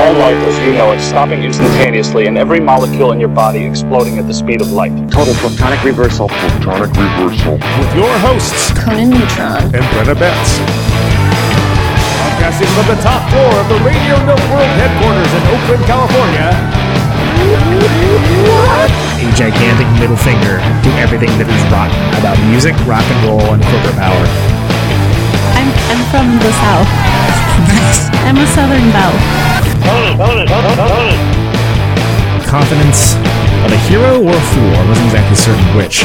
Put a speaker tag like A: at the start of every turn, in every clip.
A: all life as you know it stopping instantaneously and every molecule in your body exploding at the speed of light.
B: Total protonic reversal.
C: Protonic reversal.
D: With your hosts,
E: Conan Neutron.
D: and Brenna Betts. Broadcasting from the top floor of the Radio Note World headquarters in Oakland, California.
F: a gigantic middle finger to everything that is rotten about music, rock and roll, and corporate power.
G: I'm, I'm from the South. I'm a Southern Belle.
F: Confidence of a hero or a fool. I wasn't exactly certain which.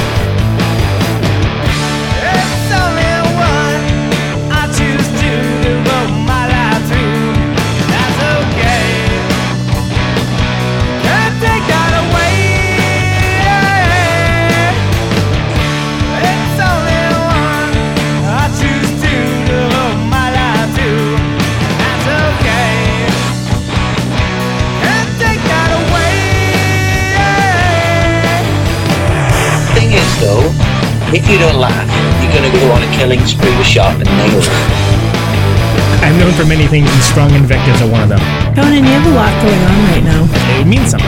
H: If you don't laugh, you're going to go on a killing spree with sharpened nails.
F: I'm known for many things, and strong invectives are one of them.
G: Conan, you have a lot going on right now.
F: It means something.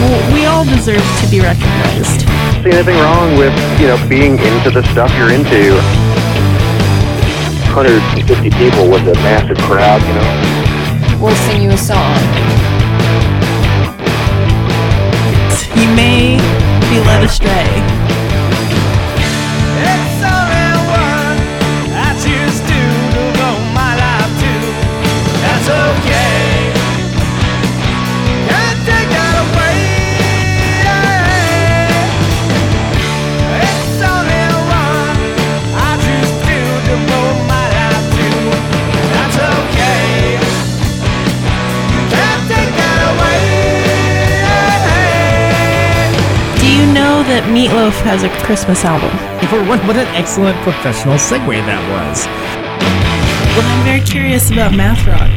G: Well, we all deserve to be recognized.
B: See anything wrong with, you know, being into the stuff you're into? 150 people was a massive crowd, you know.
E: We'll sing you a song.
G: You may be led astray. Know that Meatloaf has a Christmas album?
F: Oh, what, what an excellent professional segue that was.
G: Well, I'm very curious about math rock.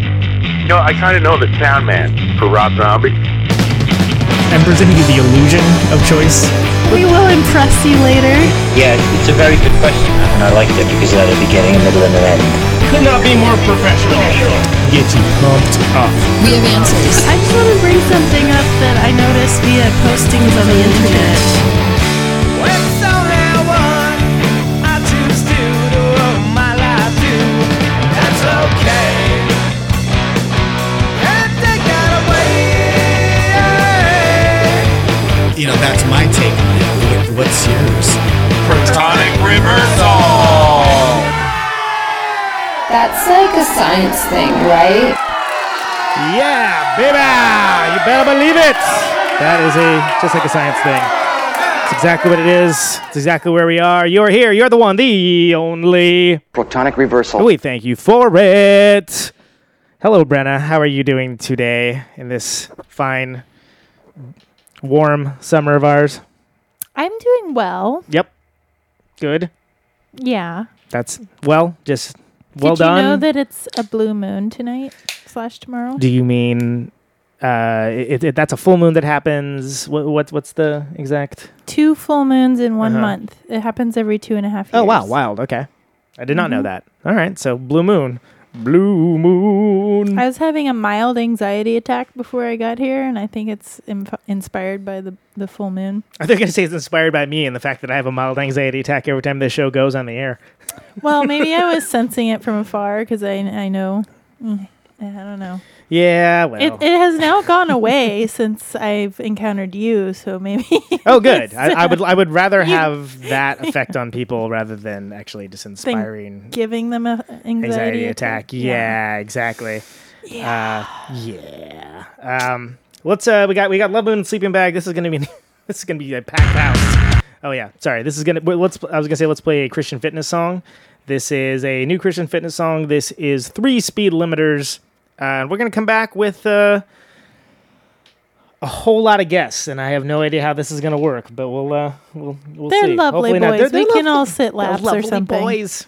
B: You know, I kind of know the sound man for Rob Zombie.
F: I'm presenting you the illusion of choice.
G: We will impress you later.
H: Yeah, it's a very good question, and I liked it because it had a beginning, a middle, and an end.
D: Could not be more professional.
F: Get you pumped up.
E: We have answers.
G: I just want to bring something up that I noticed via postings on the internet.
I: You know, that's my take on it. What's yours?
D: Protonic reversal.
E: That's like a science thing, right?
F: Yeah, baby! You better believe it! That is a just like a science thing. It's exactly what it is. It's exactly where we are. You're here. You're the one, the only.
B: Protonic reversal.
F: We thank you for it. Hello, Brenna. How are you doing today in this fine, warm summer of ours?
G: I'm doing well.
F: Yep. Good.
G: Yeah.
F: That's well, just well
G: Did
F: done.
G: you know that it's a blue moon tonight slash tomorrow?
F: Do you mean uh, it, it, that's a full moon that happens? What, what what's the exact?
G: Two full moons in one
F: Uh-huh.
G: month. It happens every two and a half years.
F: Oh wow, wild. Okay, I did not know
G: Mhm.
F: that. All right, so blue moon, blue moon.
G: I was having a mild anxiety attack before I got here, and I think it's inf- inspired by the, the full moon.
F: I think I say it's inspired by me and the fact that I have a mild anxiety attack every time this show goes on the air.
G: Well, maybe I was sensing it from afar because I, I know. Mm, I don't know.
F: Yeah, well.
G: It, it has now gone away since I've encountered you, so maybe.
F: oh, good. I, I would I would rather have that effect on people rather than actually just inspiring
G: giving them a anxiety,
F: anxiety attack. Yeah, exactly.
G: Yeah.
F: Uh, yeah. Um, let's. Uh, we got we got Love Moon Sleeping Bag. This is gonna be this is gonna be a packed house. Oh yeah, sorry. This is gonna. Let's. I was gonna say let's play a Christian fitness song. This is a new Christian fitness song. This is three speed limiters. And we're gonna come back with uh, a whole lot of guests, and I have no idea how this is gonna work, but we'll uh, we'll we'll
G: They're
F: see.
G: lovely
F: Hopefully
G: boys.
F: They're- they're
G: we can all sit laps or something.
F: Boys.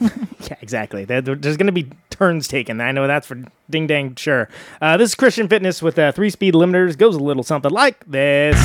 F: yeah, exactly. There- there- there's going to be turns taken. I know that's for ding dang sure. Uh, this is Christian Fitness with uh, three speed limiters. Goes a little something like this.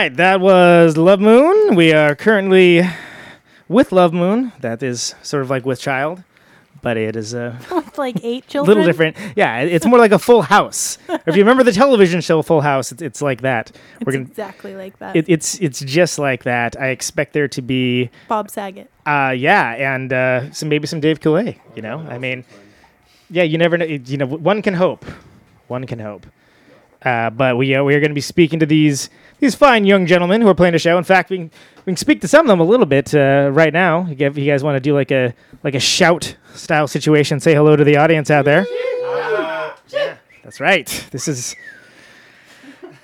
F: Right, that was Love Moon. We are currently with Love Moon. That is sort of like with Child, but it is a
G: With like eight children.
F: little different. Yeah, it's more like a Full House. Or if you remember the television show Full House, it's, it's like that. We're gonna.
G: exactly like that.
F: It, it's it's just like that. I expect there to be,
G: Bob Saget.
F: uh, yeah, and uh, some maybe some Dave Coulier. You know, I mean, yeah, you never know. You know, one can hope. One can hope. Uh, but we uh, we are going to be speaking to these these fine young gentlemen who are playing a show. In fact, we can, we can speak to some of them a little bit uh, right now. If you guys want to do like a like a shout style situation, say hello to the audience out there. Yeah, that's right. This is.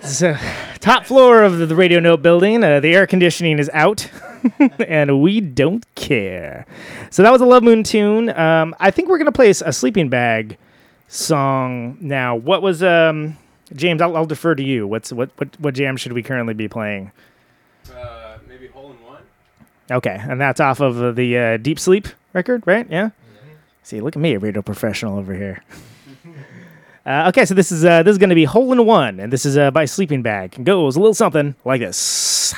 F: This is a top floor of the, the Radio Note building. Uh, the air conditioning is out, and we don't care. So that was a Love Moon tune. Um, I think we're gonna play a sleeping bag song now. What was um James? I'll, I'll defer to you. What's what what what jam should we currently be playing?
C: Uh, maybe hole in one.
F: Okay, and that's off of uh, the uh, Deep Sleep record, right? Yeah. See, look at me, a radio professional over here. uh, okay, so this is uh, this is going to be Hole in One, and this is uh, by Sleeping Bag. It goes a little something like this.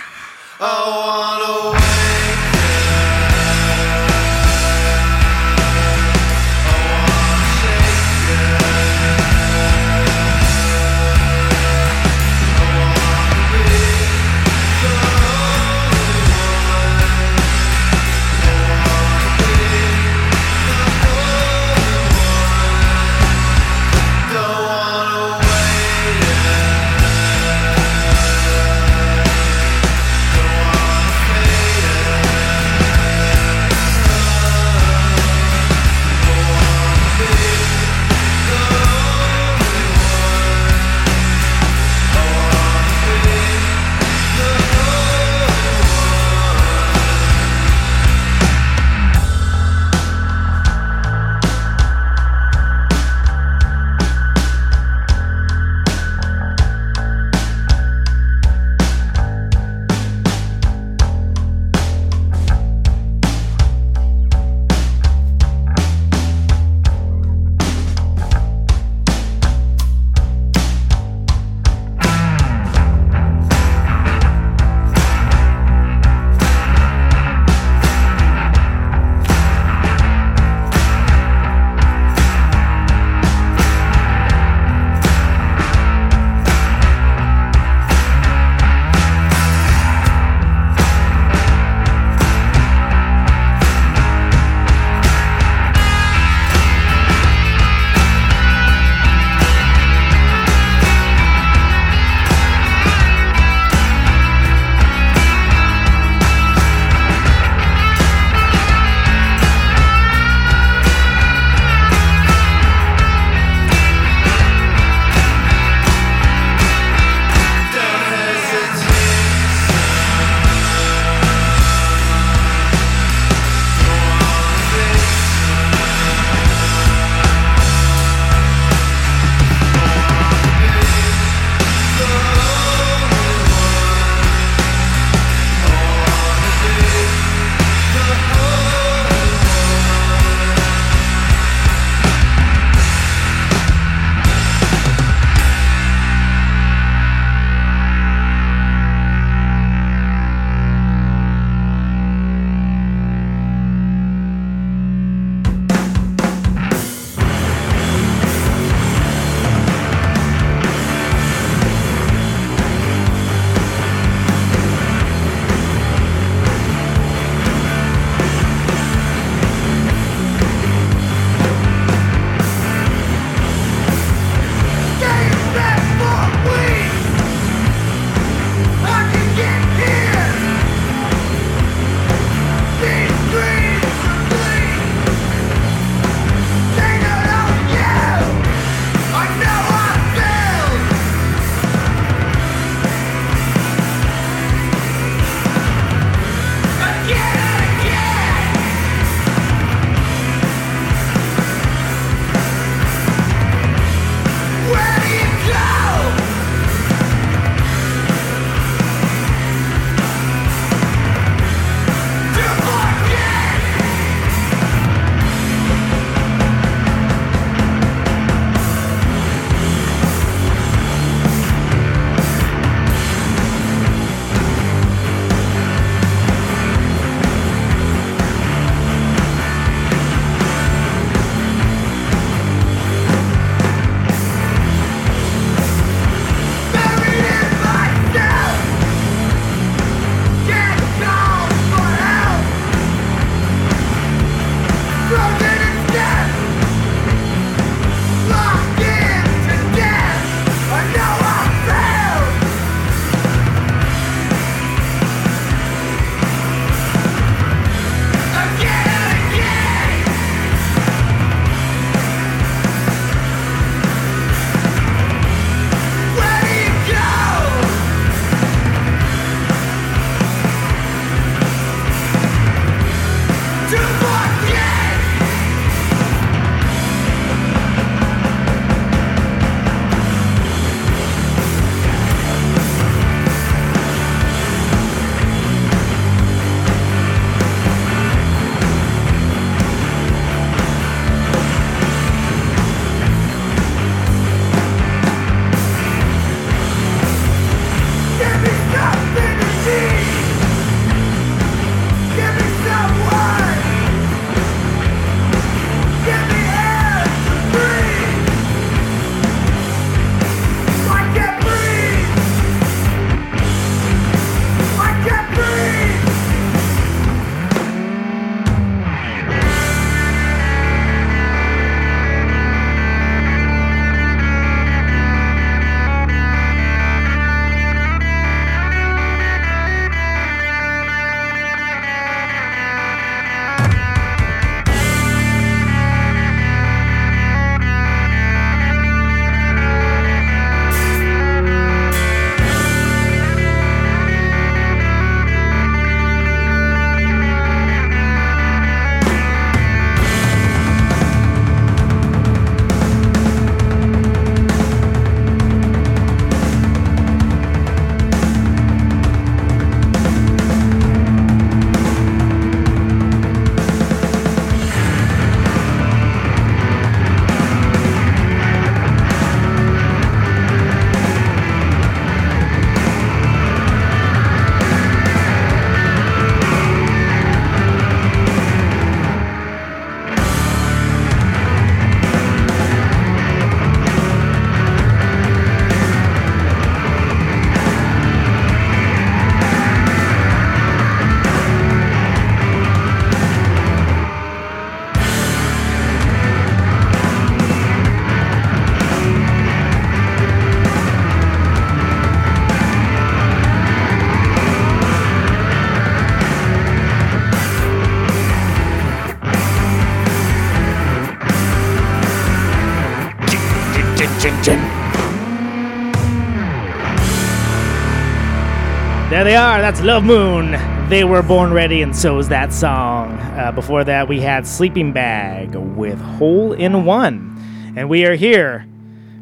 F: There they are. That's Love Moon. They were born ready, and so is that song. Uh, before that, we had Sleeping Bag with Hole in One. And we are here.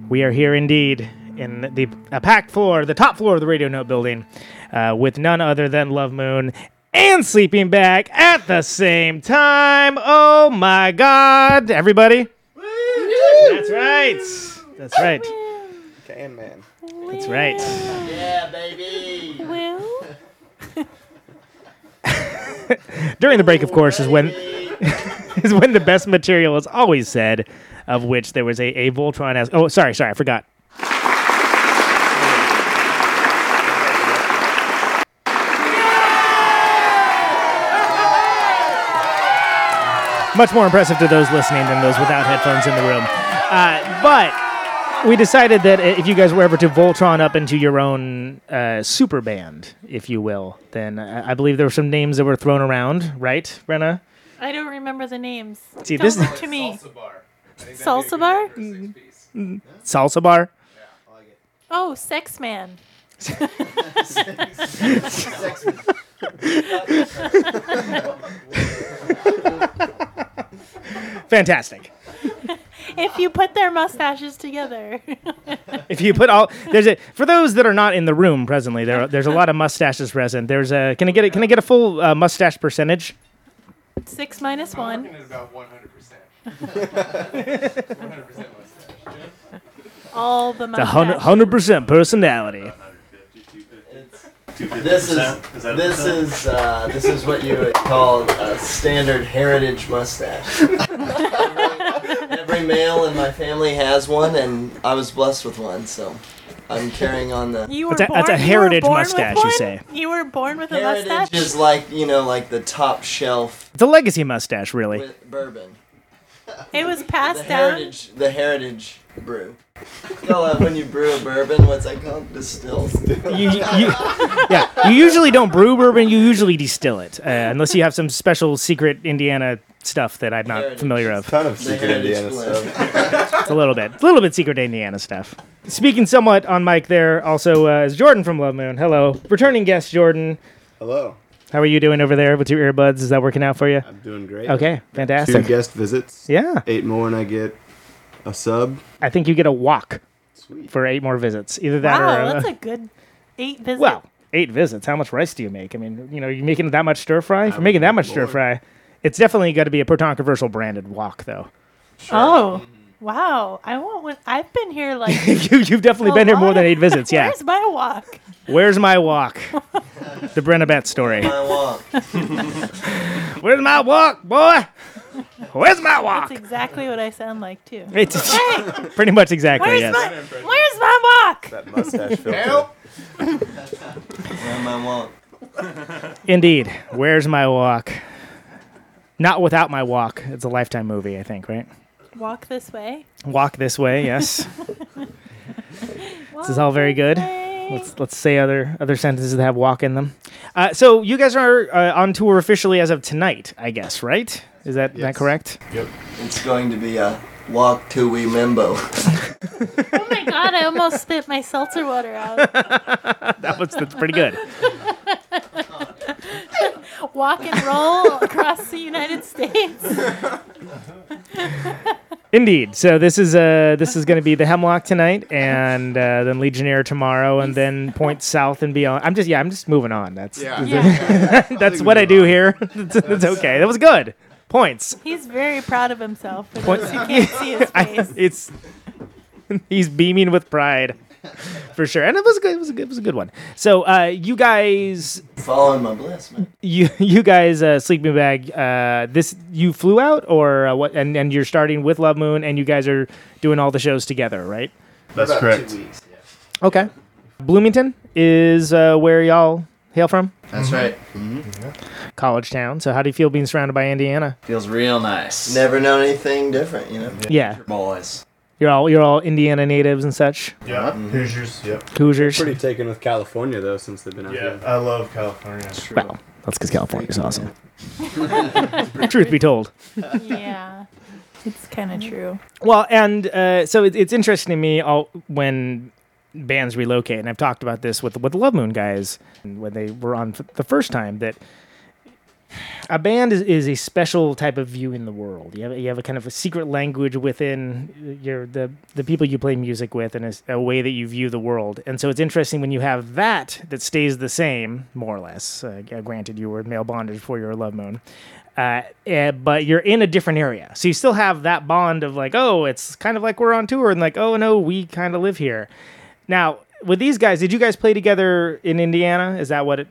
F: We are here indeed in the a packed floor, the top floor of the Radio Note building, uh, with none other than Love Moon and Sleeping Bag at the same time. Oh my God. Everybody? That's right. That's right.
B: Can man.
F: That's right.
H: Yeah, baby.
G: Well,
F: During the break, of course, is when is when the best material is always said, of which there was a, a Voltron as oh sorry, sorry, I forgot. Much more impressive to those listening than those without headphones in the room. Uh, but we decided that if you guys were ever to Voltron up into your own uh, super band, if you will, then I I believe there were some names that were thrown around, right, Brenna?
G: I don't remember the names.
F: See,
G: Don't
F: this-
G: look to me.
C: Salsa bar. I think that'd be a
G: Salsa bar?
C: name for a six piece.
F: Salsa bar.
G: Oh, Sex Man.
F: Fantastic.
G: If you put their mustaches together.
F: If you put all there's a for those that are not in the room presently, there there's a lot of mustaches present. There's a can I get it? Can I get a full uh, mustache percentage?
G: Six minus
C: I'm
G: one.
C: About 100%. 100% mustache.
G: All the
F: The hundred
G: mustache.
F: hundred percent personality.
J: This is this is uh, this is what you would call a standard heritage mustache. every, every male in my family has one, and I was blessed with one, so I'm carrying on the.
G: You were
F: That's a-
G: born,
F: that's a
G: you were
F: heritage
G: born with
F: mustache, you
G: one?
F: say.
G: You were born with a
J: Heritage
G: mustache?
J: is like you know like the top shelf
F: It's a legacy mustache, really.
J: with bourbon.
G: It was
J: The
G: passed down.
J: heritage the heritage brew. You know, uh, when you brew a bourbon, what's that called? Distilled.
F: You, you, you- yeah, you usually don't brew bourbon. You usually distill it, uh, unless you have some special secret Indiana stuff that I'm not
J: Heritage.
F: familiar of.
B: Ton of secret Indiana stuff.
F: It's a little bit, a little bit secret Indiana stuff. Speaking somewhat on mic there, also uh, is Jordan from Love Moon. Hello, returning guest Jordan.
B: Hello.
F: How are you doing over there with your earbuds? Is that working out for you?
B: I'm doing great.
F: Okay, fantastic.
B: Two
F: fantastic.
B: guest visits.
F: Yeah,
B: Eight more, and I get a sub.
F: I think you get a walk
B: Sweet.
F: for eight more visits. Either that
G: Wow,
F: or
G: that's a good eight visits.
F: well, eight visits. How much rice do you make? I mean, you know, you're making that much stir fry? If you're making that much stir
B: oh,
F: fry, it's definitely got to be a proton controversial branded walk, though.
G: Oh, wow. I want one. I've been here like.
F: you, you've definitely
G: a
F: been here more
G: lot
F: than eight visits. Yeah.
G: Where's my walk?
F: Where's my walk? the Brenna Betts story.
J: My walk.
F: Where's my walk, boy? Where's my walk?
G: That's exactly what I sound like too.
F: It's
G: Hey,
F: pretty much exactly
G: where's
F: yes.
G: my Where's my walk?
B: That mustache filter.
C: Help!
J: Where my walk.
F: Indeed. Where's my walk? Not without my walk. It's a lifetime movie, I think, right?
G: Walk this way.
F: Walk this way, yes. this is all very good. Let's let's say other other sentences that have walk in them. Uh, so you guys are uh, on tour officially as of tonight, I guess, right? Is that that
B: Yes.
F: correct?
J: It's going to be a walk to Wemembo.
G: Oh my god! I almost spit my seltzer water out.
F: That was that's pretty good.
G: Walk and roll across the United States.
F: Indeed. So this is uh this is going to be the Hemlock tonight, and uh, then Legionnaire tomorrow, and then Point South and beyond. I'm just yeah, I'm just moving on. That's
C: Yeah.
G: Yeah,
F: that's what I do here. That's, that's okay. That was good. Points.
G: he's very proud of himself. For
F: Point-
G: those who can't see his
F: I,
G: face.
F: it's he's beaming with pride for sure, and it was good. It was a good, it was a good one. So uh, you guys,
J: Following my bliss, man.
F: you you guys, uh, sleeping bag. Uh, this you flew out or uh, what? And and you're starting with Love Moon, and you guys are doing all the shows together, right?
B: That's
J: About
B: correct.
J: Two weeks. Yeah.
F: Okay. Bloomington is uh, where y'all hail from.
J: That's mm-hmm. right. Mm-hmm.
F: College town. So how do you feel being surrounded by Indiana?
K: Feels real nice.
J: Never known anything different, you know.
F: Yeah,
K: Boys.
F: you're all you're all Indiana natives and such.
L: Yeah, uh-huh. mm-hmm. Hoosiers. Yep.
F: Hoosiers.
B: Pretty taken with California though, since they've been out
L: Yeah,
B: here.
L: I love California.
F: Well, that's because California's awesome. Truth be told.
G: yeah, it's kind of true.
F: Well, and uh, so it, it's interesting to me all, when bands relocate, and I've talked about this with with the Love Moon guys when they were on the first time that a band is, is a special type of view in the world. You have you have a kind of a secret language within your the the people you play music with, and a, way that you view the world. And so it's interesting when you have that that stays the same, more or less. Uh, granted, you were male bondage before you were Love Moon. Uh, eh, but you're in a different area, so you still have that bond of like, oh, it's kind of like we're on tour, and like, oh no, we kind of live here. Now, with these guys, did you guys play together in Indiana? Is that what it?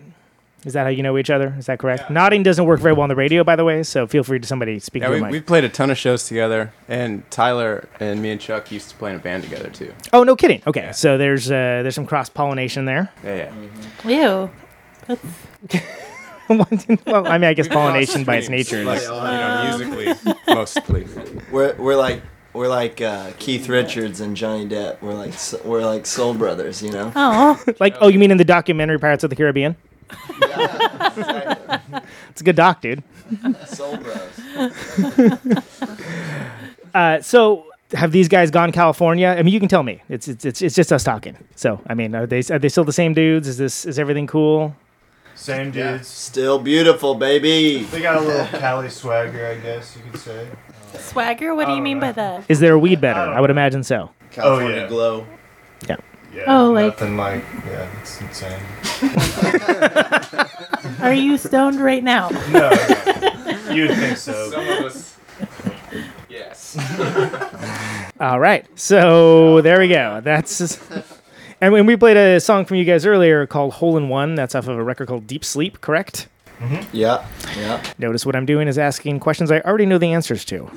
F: Is that how you know each other? Is that correct? Nodding doesn't work very well on the radio, by the way. So feel free to somebody speak
K: Yeah,
F: to
K: we,
F: your mic.
K: we played a ton of shows together, and Tyler and me and Chuck used to play in a band together too.
F: Oh, no kidding. Okay, so there's uh, there's some cross pollination there.
K: Yeah, yeah.
G: Ew.
F: Well, I mean, I guess pollination by its
K: streams,
F: nature
K: like,
F: is.
K: you know, musically, mostly.
J: We're we're like we're like uh, Keith Richards and Johnny Depp. We're like s- we're like soul brothers, you know.
G: oh.
F: like, oh, you mean in the documentary Pirates of the Caribbean? It's a good doc, dude.
J: Soul bros.
F: Uh, so have these guys gone California? I mean, you can tell me. It's it's it's, it's just us talking. So I mean, are they are they still the same dudes? Is this is everything cool?
L: Same dudes.
J: Still beautiful, baby.
L: They got a little Cali swagger, I guess you could say.
G: Swagger? What do you mean by that?
F: Is there a weed better? I would imagine so.
J: California
L: Oh, yeah.
J: glow.
F: Yeah.
L: Yeah,
G: Oh, like-
L: nothing like yeah, it's insane.
G: Are you stoned right now?
L: No, no. you'd think so.
K: Some of us. Yes.
F: All right. So there we go. That's and when we played a song from you guys earlier called Hole in One, that's off of a record called Deep Sleep, correct? Mm-hmm.
J: Yeah, yeah.
F: Notice what I'm doing is asking questions I already know the answers to.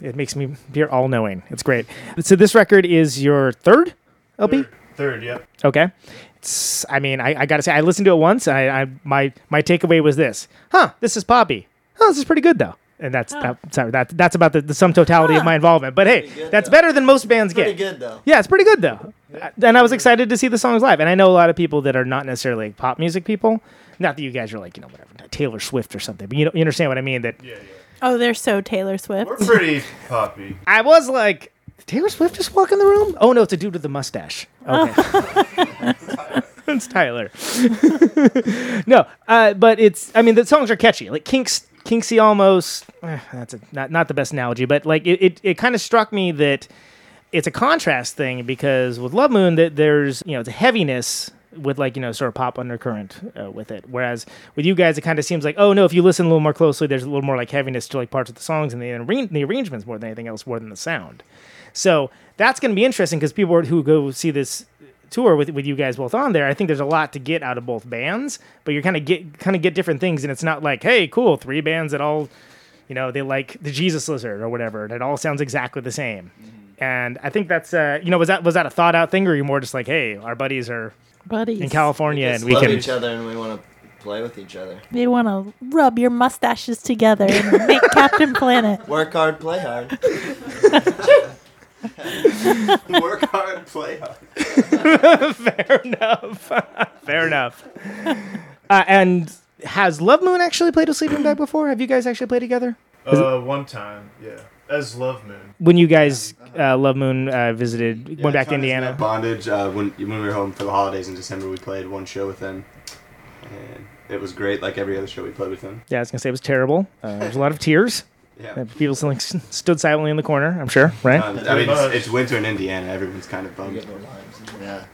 F: It makes me appear all knowing. It's great. So this record is your third LP?
L: Third, third, yep.
F: Okay. It's, I mean, I, I gotta say, I listened to it once. And I, I my my takeaway was this: Huh, this is poppy. Oh, this is pretty good though. And that's that, sorry, that that's about the, the sum totality of my involvement. But hey,
J: good,
F: that's
J: though.
F: better than most bands
J: Pretty
F: get.
J: Pretty good though.
F: Yeah, it's pretty good though. And I was excited to see the songs live. And I know a lot of people that are not necessarily pop music people. Not that you guys are like, you know, whatever, Taylor Swift or something, but you know, you understand what I mean. That
L: Yeah, yeah.
G: Oh, they're so Taylor Swift.
L: We're pretty poppy.
F: I was like, did Taylor Swift just walk in the room? Oh no, it's a dude with a mustache. Okay. it's Tyler. no, uh, but it's. I mean, the songs are catchy. Like Kinks, Kinksy almost. eh, that's a, not not the best analogy, but like it, it, it kind of struck me that it's a contrast thing because with Love Moon that there's you know it's a heaviness with like you know sort of pop undercurrent uh, with it. Whereas with you guys it kind of seems like oh no if you listen a little more closely there's a little more like heaviness to like parts of the songs and the, arra- the arrangements more than anything else more than the sound. So that's going to be interesting because people who go see this tour with, with you guys both on there i think there's a lot to get out of both bands but you're kind of get kind of get different things and it's not like hey cool three bands that all you know they like the jesus lizard or whatever and it all sounds exactly the same. And i think that's uh you know was that was that a thought out thing or you more just like hey our buddies are
G: Buddies.
F: in california
J: Just
F: and we
J: love
F: can
J: each other and we want to play with each other.
G: They want to rub your mustaches together and make Captain Planet.
J: Work hard, play hard.
L: Work hard, play hard.
F: fair enough fair enough uh, and has love moon actually played with sleeping bag before have you guys actually played together
L: Uh, one time, yeah. As Love Moon.
F: when you guys uh, love moon uh, visited went back to indiana
M: Bondage. Uh, when when we were home for the holidays in December, we played one show with them, and it was great. Like every other show we played with them.
F: yeah i was gonna say it was terrible uh, there's a lot of tears
M: Yeah.
F: Uh, people still, like, stood silently in the corner i'm sure right
M: Um, I mean, it's, it's winter in Indiana. Everyone's kind of bummed.
J: Yeah.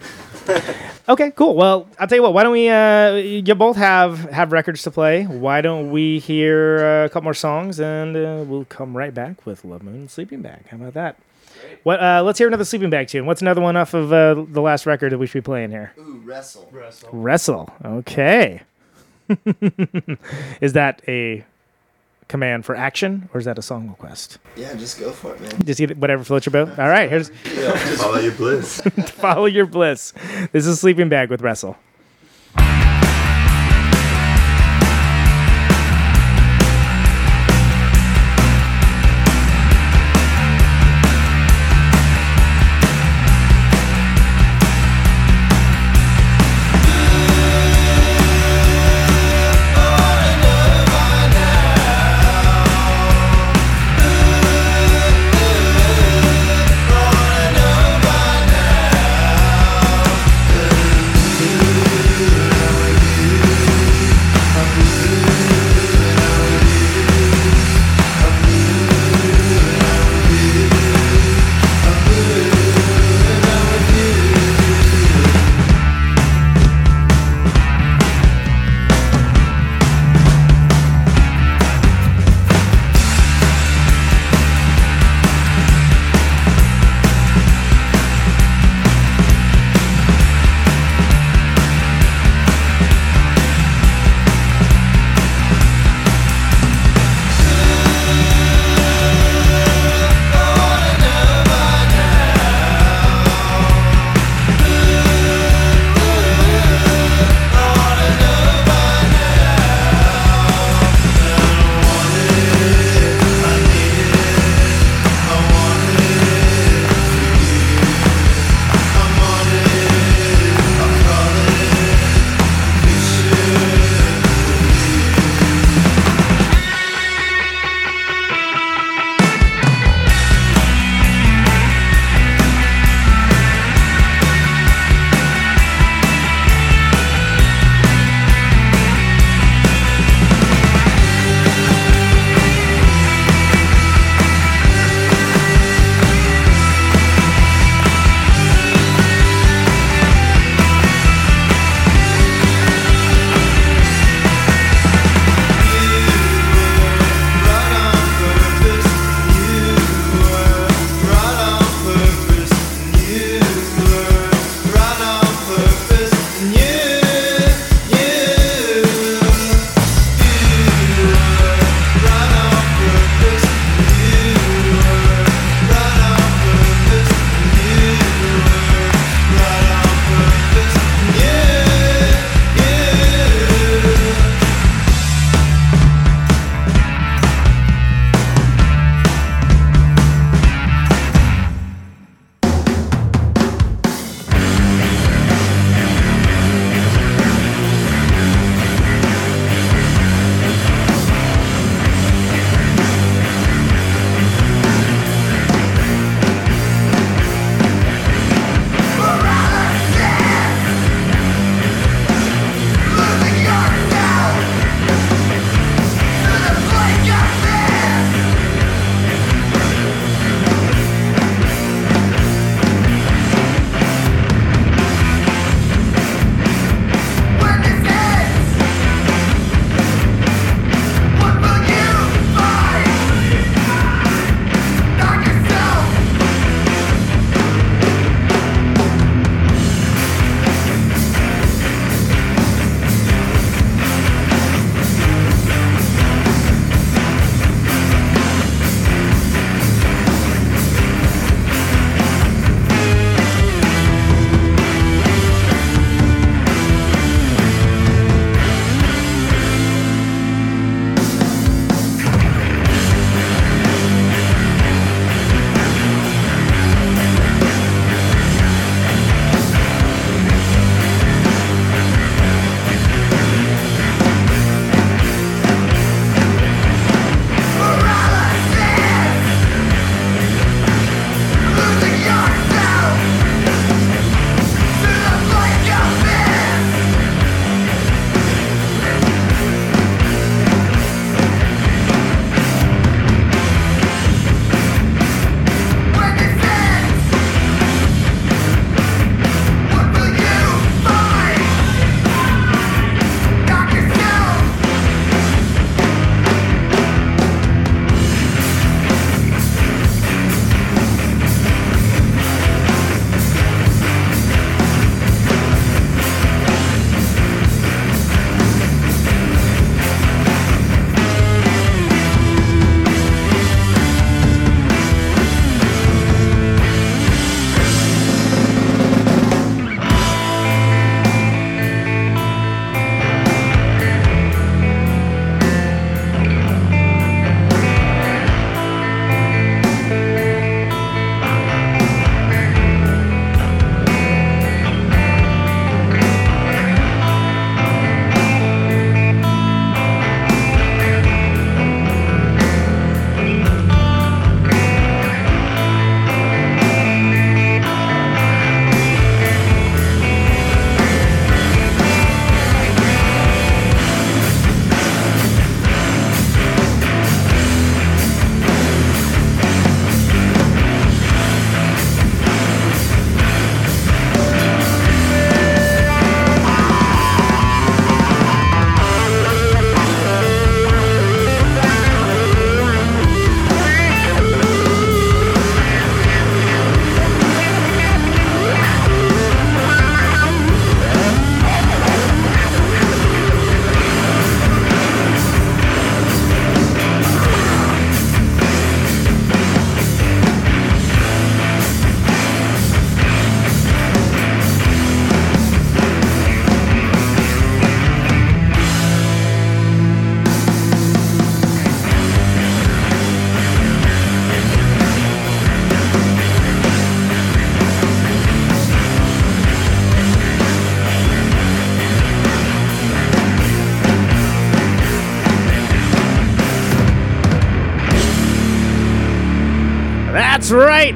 F: Okay, cool. Well, I'll tell you what. Why don't we? Uh, you both have have records to play. Why don't we hear uh, a couple more songs and uh, we'll come right back with Love Moon Sleeping Bag. How about that? What? Uh, let's hear another Sleeping Bag tune. What's another one off of uh, the last record that we should be playing here?
J: Ooh, wrestle.
L: Wrestle.
F: Wrestle. Okay. Is that a command for action or is that a song request?
J: Yeah, just go for it, man.
F: Just eat whatever floats your boat. All right, here's
M: Follow your bliss.
F: follow your bliss. This is Sleeping Bag with Wrestle.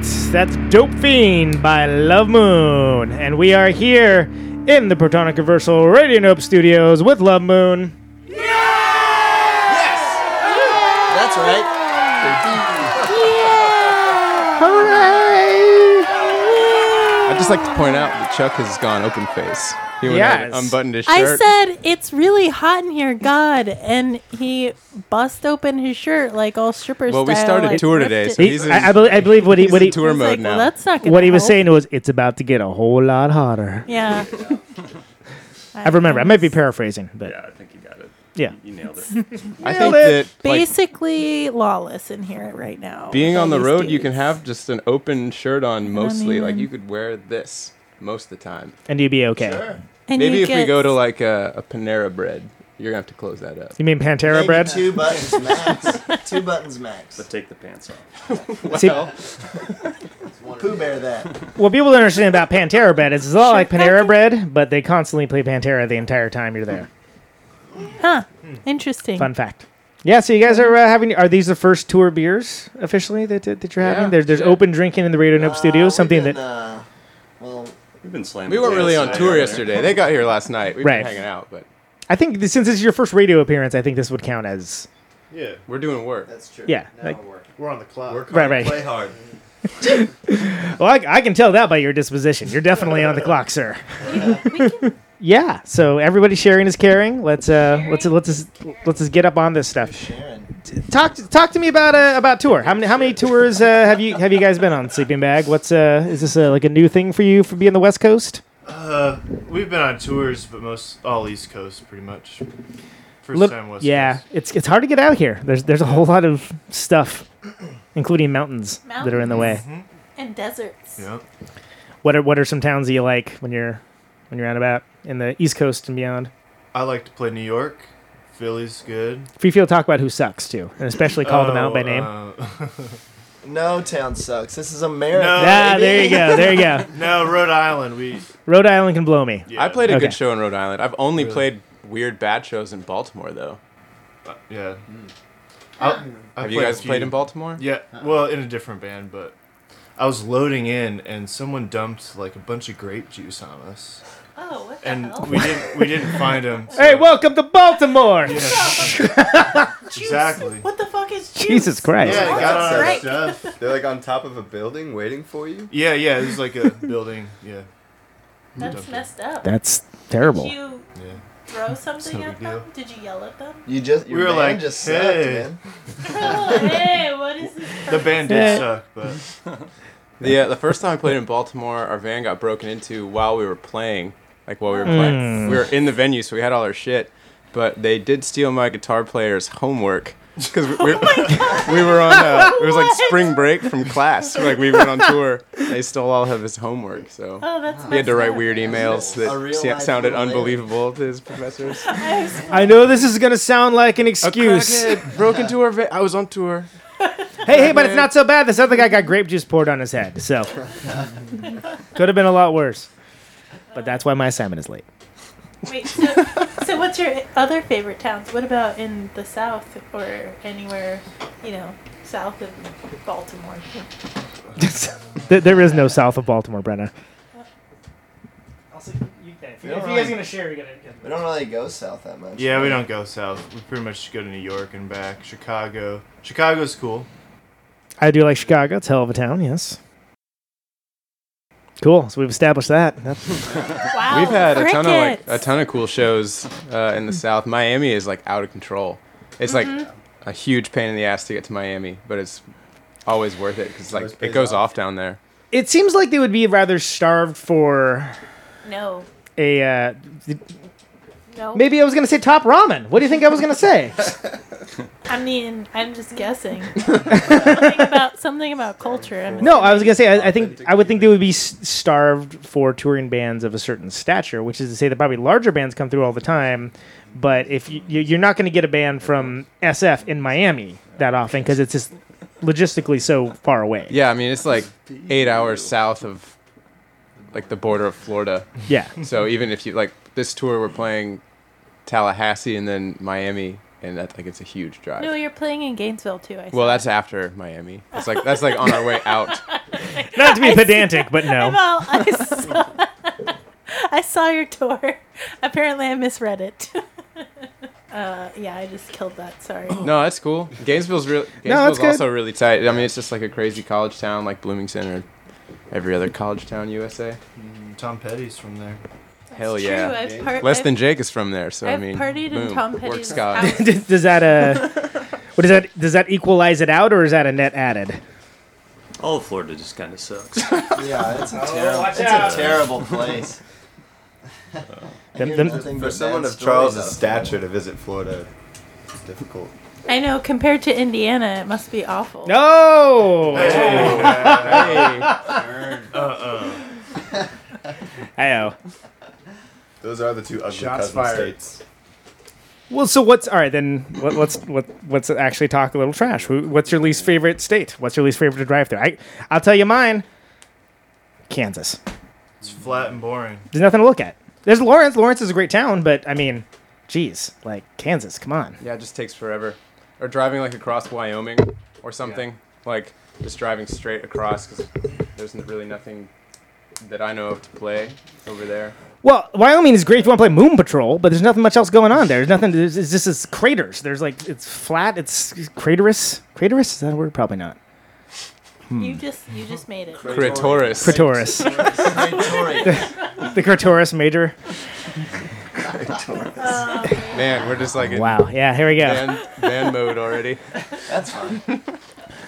F: That's Dope Fiend by Love Moon. And we are here in the Protonic Universal Radio Nope Studios with Love Moon.
J: Yes, That's right. Yeah! Hooray!
K: I'd just like to point out that Chuck has gone open face. He went
F: Yes.
K: ahead unbuttoned his shirt.
G: I said it's really hot in here, God, and he bust open his shirt like all strippers.
K: Well, we started
G: like,
K: tour today, so
F: He-
K: he's in,
F: I, I, believe, I believe what he
K: he's
F: what
K: in
F: he
K: tour
G: He's
K: mode
G: like,
K: now.
G: well, that's not gonna
F: what he was
G: help.
F: saying was it's about to get a whole lot hotter.
G: Yeah.
F: I remember. I might be paraphrasing, but
N: Yeah, I think you got it.
F: yeah.
N: You nailed it.
K: I think
F: it.
K: that like,
G: Basically lawless in here right now.
K: being on the
G: these
K: road, you can have just an open shirt on mostly. Like you could wear this most of the time.
F: And you'd be okay.
G: And
K: Maybe
G: you
K: if we
G: get-
K: go to like a, a Panera Bread, you're gonna have to close that up.
F: You mean Pantera
J: Maybe
F: bread?
J: Two buttons max. two buttons max.
N: But take the pants off.
F: See,
J: Pooh Bear that.
F: what people don't understand about Pantera bread is it's a lot like Panera bread, but they constantly play Pantera the entire time you're there.
G: Huh. Interesting.
F: Fun fact. Yeah, so you guys are uh, having. Are these the first tour beers officially that, that, that you're having?
K: Yeah,
F: There's there's
K: yeah.
F: open drinking in the Radio Nope
J: Uh,
F: studio,
J: we've
F: something
J: been,
F: that
J: Uh, well,
N: We've been slamming.
K: We weren't really on tour
N: together.
K: yesterday. They got here last night. We've
F: Right.
K: been hanging out, but
F: I think this, since this is your first radio appearance, I think this would count as
L: Yeah,
K: we're doing work.
J: that's true.
F: yeah. Like,
L: we're on the clock.
M: Work
F: Right,
M: hard,
F: right.
M: play hard.
F: well, I, I can tell that by your disposition. You're definitely on the clock, sir. Yeah. So everybody sharing is caring. Let's uh let's let's just, let's just get up on this stuff. Talk talk to me about uh, about tour. How many how many tours uh, have you have you guys been on Sleeping Bag? What's uh is this uh, like a new thing for you for being the West Coast?
L: Uh, we've been on tours, but most all East Coast, pretty much. First
F: Lit-
L: time West
F: yeah,
L: Coast.
F: it's it's hard to get out here. There's there's a whole lot of stuff, including mountains, that are in the way.
G: And deserts.
L: Yeah.
F: What are what are some towns that you like when you're when you're out about in the East Coast and beyond?
L: I like to play New York. Philly's good.
F: Free Field talk about who sucks too, and especially call them out by
L: Oh,
F: name.
L: uh,
J: No town sucks. This is America.
L: No.
F: ah,
J: baby.
F: there you go, there you go.
L: no, Rhode Island. We.
F: Rhode Island can blow me.
L: Yeah,
K: I played a
F: Okay.
K: good show in Rhode Island. I've only
L: Really?
K: played weird bad shows in Baltimore though.
L: uh, Yeah. I, I
K: Have you guys played in Baltimore?
L: Yeah. Well, in a different band, but I was loading in, and someone dumped like a bunch of grape juice on us,
G: Oh, what the
L: and
G: hell?
L: we didn't we didn't find them.
F: Hey, welcome to Baltimore.
L: Exactly.
G: What the fuck is juice?
F: Jesus Christ.
L: Yeah, it got on our
G: Right.
L: stuff.
M: They're like on top of a building waiting for you.
L: Yeah, yeah. It was like a building. Yeah.
G: That's messed up.
F: That's terrible.
G: Did you
L: Yeah.
G: throw something
L: no
G: at
L: big
G: them? Did you yell at them?
J: You just
L: We
J: your
L: were
J: band
L: like,
J: just
L: hey.
J: sucked, man.
G: hey, what is this?
L: The band
F: Yeah.
L: did suck, but
K: The uh, the first time I played in Baltimore, our van got broken into while we were playing. Like while we were playing,
F: Mm.
K: we were in the venue, so we had all our shit. But they did steal my guitar player's homework because we, we, we were on. Uh, it was like spring break from class. Like we went on tour. They stole all of his homework, so
G: Oh, that's
K: he had to write weird emails that
J: real
K: sa-
J: life
K: sounded unbelievable to his professors.
F: I know this is gonna sound like an excuse.
K: crackhead broke into our van. I was on tour.
F: Hey, hey, but it's not so bad. This other guy got grape juice poured on his head, so could have been a lot worse. But that's why my assignment is late.
G: Wait, so, so what's your other favorite towns? What about in the South or anywhere, you know, south of Baltimore?
F: There- there is no south of Baltimore, Brenna. If
J: you guys
F: gonna share, you're gonna.
J: We don't really go south that much.
L: yeah, we don't go south. We pretty much go to New York and back. Chicago. Chicago's cool.
F: I do like Chicago. It's a hell of a town. Yes. Cool. So we've established that.
G: Wow,
K: We've had a ton of like a ton of cool shows uh, in the South. Miami is like out of control. It's like
G: Mm-hmm.
K: a huge pain in the ass to get to Miami, but it's always worth it because like it goes
M: off.
K: off down there.
F: it seems like they would be rather starved for
G: No,
F: a. Uh,
G: no.
F: maybe I was gonna say top ramen. What do you think I was gonna say?
G: I mean, I'm just guessing. something about something about culture. I'm
F: No, I was gonna say I, I think I would think they would be s- starved for touring bands of a certain stature, which is to say that probably larger bands come through all the time. But if you, you- you're not going to get a band from SF in Miami that often because it's just logistically so far away.
K: Yeah, I mean it's like eight hours south of like the border of Florida.
F: Yeah.
K: So even if you like this tour, we're playing Tallahassee and then Miami, and that like it's a huge drive.
G: No, you're playing in Gainesville too. I
K: well, that's after Miami. It's like that's like on our way out.
F: Not to be
G: I
F: pedantic, but no.
G: Well, I saw, I saw your tour. Apparently, I misread it. uh, yeah, I just killed that. Sorry.
K: No, that's cool. Gainesville's really
F: No,
K: Gainesville's
F: it's good.
K: also really tight. I mean, it's just like a crazy college town like Bloomington or every other college town USA.
L: Mm, Tom Petty's from there.
K: Hell
G: true.
K: yeah.
G: I've par-
K: Less
G: I've-
K: than Jake is from there, so I
G: I've
K: mean,
G: partied in Tom Petty's house.
F: does that uh, what does that does that equalize it out or is that a net added?
N: All of Florida just kind of sucks.
J: Yeah, it's a
F: Oh,
J: terrible,
F: watch
J: it's
F: out.
J: a terrible place.
F: Them-
J: hear
F: them-
M: For someone of Charles'
J: stories out
M: stature to visit Florida, it's difficult.
G: I know. Compared to Indiana, it must be awful.
F: No.
L: Uh-uh.
F: Ayo.
M: Those are the two ugly
L: Shots
M: cousin
L: fired.
M: states.
F: Well, so what's all right then? What, let's what let's actually talk a little trash. Who, what's your least favorite state? What's your least favorite to drive through? I I'll tell you mine. Kansas.
L: It's flat and boring.
F: There's nothing to look at. There's Lawrence. Lawrence is a great town, but I mean, geez, like Kansas. Come on.
K: Yeah, it just takes forever. Or driving like across Wyoming or something. Like just driving straight across because there's n- really nothing that I know of to play over there.
F: Well, Wyoming is great if you want to play Moon Patrol, but there's nothing much else going on there. There's nothing. There's, it's just it's craters. There's like it's flat. It's craterous. Craterous is that a word? Probably not. Hmm.
G: You just you just made it.
K: Cratoris.
F: Cratoris. the Cratoris major.
K: Um, Man, we're just like
F: Wow. Yeah. Here we go.
K: van, van mode already.
J: That's fine.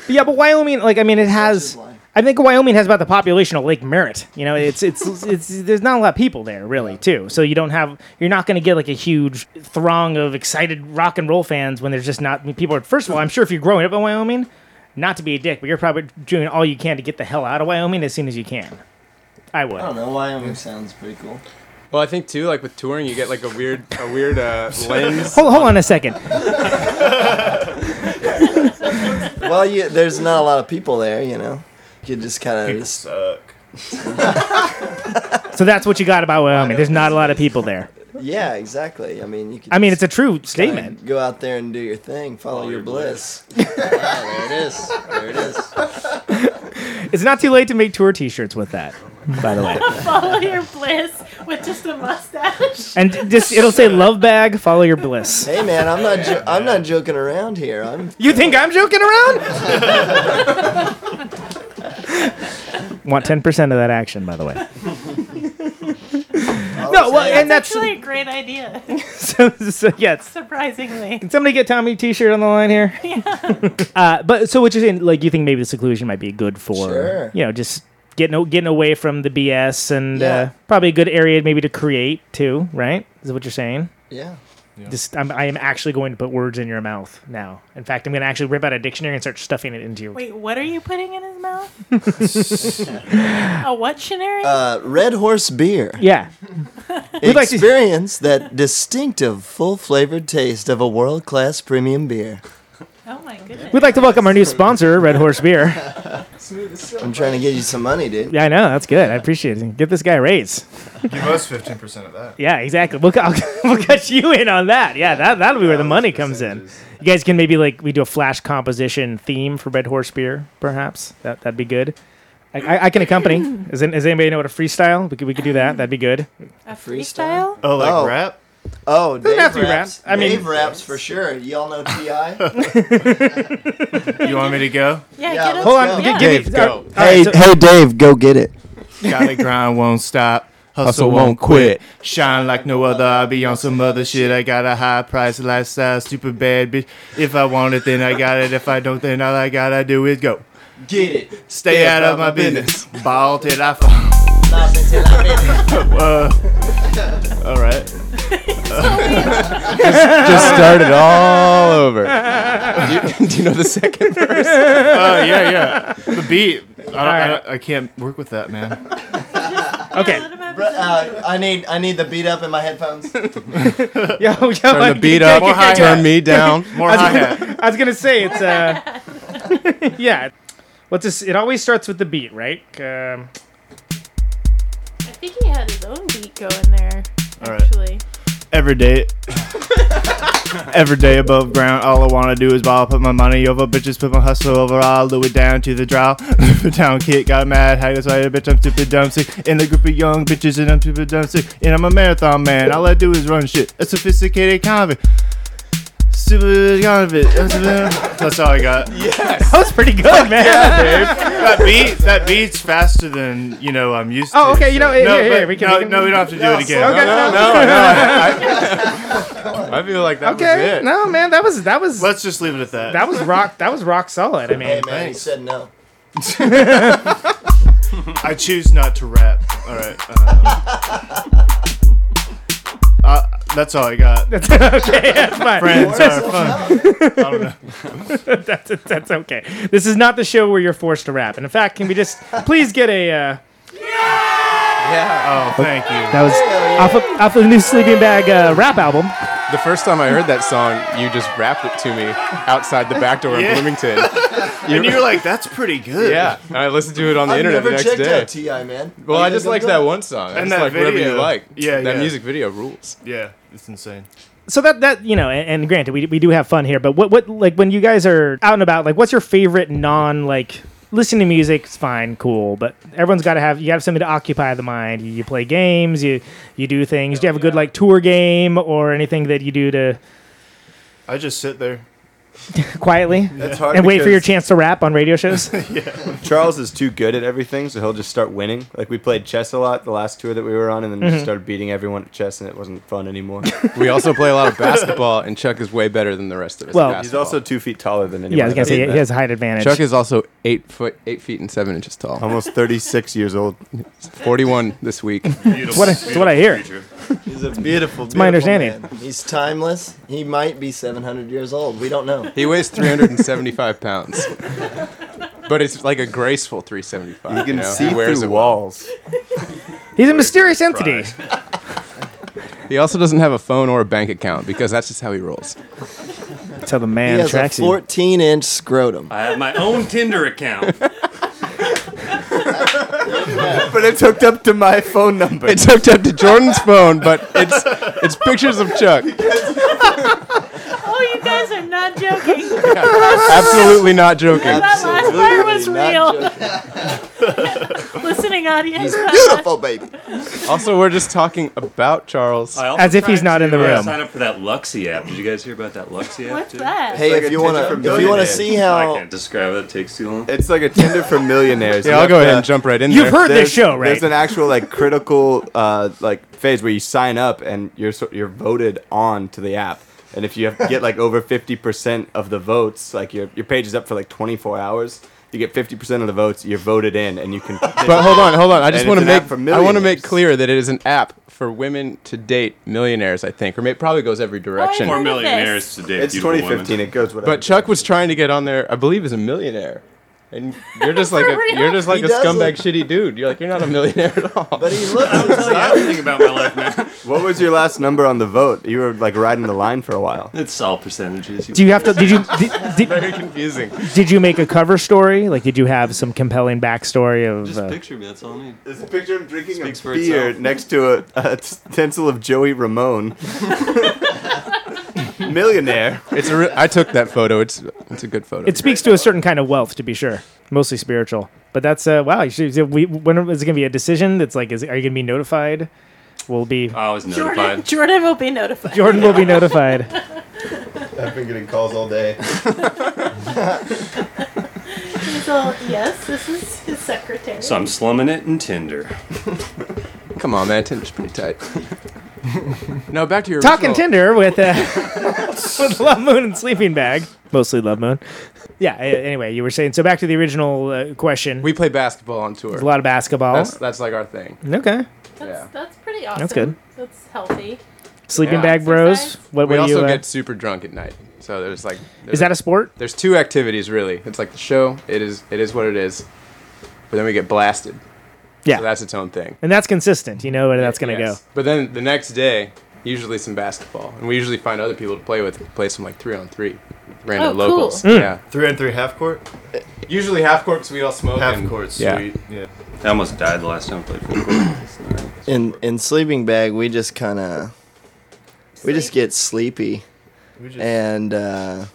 F: Yeah, but Wyoming, like I mean, it has. I think Wyoming has about the population of Lake Merritt. You know, it's it's it's there's not a lot of people there really too. So you don't have you're not going to get like a huge throng of excited rock and roll fans when there's just not I mean, people. Are, first of all, I'm sure if you're growing up in Wyoming, not to be a dick, but you're probably doing all you can to get the hell out of Wyoming as soon as you can. I would.
J: I don't know. Wyoming sounds pretty cool.
K: Well, I think too, like with touring, you get like a weird, a weird uh, lens.
F: Hold, hold on a second.
J: well, you, there's not a lot of people there, you know. You could just kind of just
L: suck.
F: So that's what you got about Wyoming. There's not a lot of people there.
J: Yeah, exactly. I mean, you could.
F: I mean, it's a true statement.
J: Go out there and do your thing. Follow, your, bliss. yeah, there it is. There it is.
F: It's not too late to make tour T-shirts with that. By the way.
G: Follow your bliss with just a mustache.
F: And just it'll say love bag, follow your bliss.
J: Hey man, I'm not. Jo- I'm not joking around here. I'm.
F: You think I'm joking around? Want ten percent of that action, by the way. No, well, and that's
G: actually a great idea.
F: so, so yes.
G: Surprisingly.
F: Can somebody get Tommy T-shirt on the line here? uh, but so what you're saying, like you think maybe the seclusion might be good for,
J: Sure.
F: you know, just getting getting away from the BS and uh, probably a good area maybe to create too, right? Is that what you're saying?
J: Yeah.
F: Just I'm, I am actually going to put words in your mouth now. In fact, I'm going to actually rip out a dictionary and start stuffing it into your.
G: Wait, what are you putting in his mouth? a what dictionary?
J: Uh, Red Horse beer.
F: Yeah. We'd like to-
J: Experience that distinctive, full-flavored taste of a world-class premium beer.
G: Oh my goodness.
F: We'd like to welcome our new sponsor, Red Horse Beer.
J: I'm trying to get you some money, dude.
F: Yeah, I know that's good. I appreciate it. Get this guy a raise.
L: Give us fifteen percent of that.
F: Yeah, exactly. We'll, I'll, we'll cut you in on that. Yeah, that that'll be where the money comes in. You guys can maybe like we do a flash composition theme for Red Horse Beer, perhaps. That that'd be good. I, I, I can accompany. Does, an- does anybody know what a freestyle? We could we could do that. That'd be good.
G: A freestyle?
L: Oh, like
J: Oh.
L: rap?
J: Oh,
F: Doesn't
J: Dave
F: have to be
J: raps.
F: rap. I mean-
J: Dave raps for sure. Y'all know Ti.
L: You want me to go?
G: Yeah,
J: Yeah,
G: get
J: let's
G: him.
F: Hold on.
J: go.
F: gi- give
L: Dave, go.
F: all right,
J: hey,
F: so-
J: hey, Dave, go get it.
L: Gotta grind, won't stop. Hustle,
K: Hustle
L: won't
K: won't
L: quit. Shine like no other. I'll be on some other shit. I got a high price lifestyle, stupid bad bitch. If I want it, then I got it. If I don't, then all I gotta do is go.
J: Get it.
L: Stay out of my business. Ball till I fall.
J: Stop it till I finish.
L: Uh, all right.
K: Just start it all over. do, you, do you know the second verse?
L: Oh yeah, yeah. The beat. I, don't, I, don't- I can't work with that, man.
F: Okay.
G: Let him have
J: Bru- Uh, I need I need the beat up in my headphones.
F: Yo, yo,
K: Turn the beat up.
L: More hi-hat.
K: Turn me down.
L: More hi hat.
F: I was gonna say it's uh, yeah. What's this? It always starts with the beat, right? Um,
G: I think he had his own beat going there.
L: All right. Every day. Every day above ground, all I wanna do is ball, put my money over bitches, put my hustle over, all the way down to the draw. the town kid got mad, how that's why bitch I'm stupid dumb sick. In the group of young bitches and I'm stupid dumb sick. And I'm a marathon man, all I do is run shit. A sophisticated convict. Stupid convict. That's all I got.
F: That was pretty good, man.
L: Yeah, dude. That beat, that beat's faster than you know I'm used to.
F: Oh, okay, you know,
L: so-
F: here,
L: no,
F: here,
L: but-
F: we can-
L: no,
F: we can-
L: no, we don't have to do
F: No,
L: it again.
F: okay,
K: no,
F: no.
K: no, no. I, I feel like that was
F: Okay,
K: it.
F: no, man, that was that was.
L: Let's just leave it at that.
F: That was rock. That was rock solid. I mean,
J: Hey man, he said no.
L: I choose not to rap. All right. Uh, that's all I got.
F: That's okay. That's fine.
L: Friends are fun. I don't know.
F: that's that's okay. This is not the show where you're forced to rap. And in fact, can we just please get a? Uh, yeah!
L: Oh, thank you.
F: that was off of off of the new Sleeping Bag uh, rap album.
K: The first time I heard that song, you just rapped it to me outside the back door
L: Yeah.
K: of Bloomington.
L: and you're like, that's pretty good.
K: Yeah, and I listened to it on the
J: I've
K: internet
J: never
K: the next
J: checked
K: day.
J: out T.I. man.
K: Well,
J: Are
K: I just
J: gonna
K: liked that one song. I
L: And
K: just
L: that
K: like whatever you like.
L: Yeah,
K: that
L: yeah.
K: music video rules.
L: Yeah, it's insane.
F: So that that you know, and, and granted, we, we do have fun here. But what what like when you guys are out and about, like what's your favorite non like listening to music? Is fine, cool, but everyone's got to have you have something to occupy the mind. You, you play games, you you do things. Do you have a good like tour game or anything that you do to
L: I just sit there.
F: quietly
O: It's hard
F: and wait for your
O: because-
F: chance to rap on radio shows?
O: Charles is too good at everything, so he'll just start winning. Like we played chess a lot the last tour that we were on, and then
F: Mhm.
O: just started beating everyone at chess, and it wasn't fun anymore.
K: We also play a lot of basketball, and Chuck is way better than the rest of us.
F: Well-
K: at
O: He's
K: basketball.
O: also two feet taller than anyone.
F: yeah, I was gonna say he has a height advantage.
K: Chuck is also eight foot, eight feet and seven inches tall.
O: almost 36 years old.
K: Forty-one this week.
F: It's what I, it's what I hear.
J: He's a beautiful.
F: It's my understanding.
J: man. He's timeless. He might be 700 years old. We don't know.
K: He weighs 375 pounds. But it's like a graceful 375.
O: You can
K: know?
O: see
K: He wears
O: through
K: it
O: walls.
F: He's a mysterious entity.
K: He also doesn't have a phone or a bank account because that's just how he rolls.
F: That's how the man
J: He
F: man
J: has a
F: tracks you.
J: 14 inch scrotum.
N: I have my own Tinder account.
O: but it's hooked up to my phone number.
K: It's hooked up to Jordan's phone, but it's it's pictures of Chuck.
G: Oh, you guys are not joking.
K: Absolutely not joking.
G: that last part was
J: Absolutely
G: real. Listening audience.
J: Beautiful baby.
K: Also, we're just talking about Charles.
N: I also
F: As if he's
N: tried
F: not in
N: to,
F: the
N: uh,
F: room.
N: Sign up for that Luxy app. Did you guys hear about that Luxy app?
G: What's
N: too?
G: that?
J: Hey,
O: like
J: if you want to,
O: for
J: if you want to
O: millionaires.
J: see
N: I
J: how
N: can't describe it. It takes too long.
O: It's like a Tinder for millionaires.
K: Yeah,
O: You
K: I'll
O: have
K: go ahead
O: to-
K: and jump right in
F: You've
K: there.
F: heard this
O: there's-
F: show, right?
O: There's an actual like critical uh, like phase where you sign up and you're so, you're voted on to the app. And if you have, get like over 50% of the votes, like your your page is up for like 24 hours, you get 50% of the votes, you're voted in, and you can.
K: But hold on, hold on. I just want to make
O: for
K: I want to make clear that it is an app for women to date millionaires. I think, or it probably goes every direction.
G: Oh,
N: Four
G: heard of
N: millionaires today.
O: It's 2015. It goes whatever.
K: But Chuck was trying to get on there, I believe, as a millionaire. And you're just like a, you're just like
J: He
K: a scumbag,
J: look-
K: shitty dude. You're like you're not a millionaire at all.
J: But he looks
N: Tell you
J: exactly.
N: everything about my life, man.
O: What was your last number on the vote? You were like riding the line for a while.
N: It's all percentages.
F: Do you have to? Did you did, did,
K: Very confusing.
F: did you make a cover story? Like, did you have some compelling backstory of?
N: Just
F: Uh,
N: picture me. That's all I need.
O: It's a picture of him drinking
N: Speaks
O: a beer
N: itself.
O: next to a, a stencil of Joey Ramone. Millionaire.
K: It's a re- I took that photo. It's it's a good photo.
F: it speaks to a certain kind of wealth, to be sure. Mostly spiritual, but that's uh, wow. You should, we, when is it gonna be a decision? That's like, is are you gonna be notified? Will be
N: I was
G: Jordan,
N: notified.
G: Jordan will be notified.
F: Jordan will be notified.
O: I've been getting calls all day.
G: So yes, this is his secretary.
N: So I'm slumming it in Tinder.
K: Come on, man. Tinder's pretty tight. no, back to your
F: Talking
K: original-
F: Tinder with uh, with Love Moon and Sleeping Bag, mostly Love Moon. Yeah. a- Anyway, you were saying so. Back to the original uh, question.
K: We play basketball on tour.
F: There's a lot of basketball.
K: That's that's like our thing.
F: okay.
G: That's,
K: Yeah.
G: that's pretty awesome.
F: That's good.
G: That's healthy.
F: Sleeping
K: Yeah.
F: Bag Bros.
G: Exercise.
F: What
K: we
F: were
K: also
F: you? Uh,
K: get super drunk at night. So there's like
F: is that a sport?
K: there's two activities really. It's like the show. It is it is what it is. But then we get blasted.
F: Yeah.
K: So that's its own thing.
F: And that's consistent. You know where that's gonna
K: Yes. But then the next day, usually some basketball, and we usually find other people to play with. Play some like three on three, random
G: Oh, cool.
K: locals.
F: Mm.
K: Yeah.
L: Three and three half court.
K: Usually half court because we all smoke.
L: Half
K: and-
L: court.
K: Yeah.
L: Sweet. Yeah.
N: I almost died the last time I played full court.
J: In in sleeping bag, we just kind of we just get sleepy.
L: We just-
J: and uh,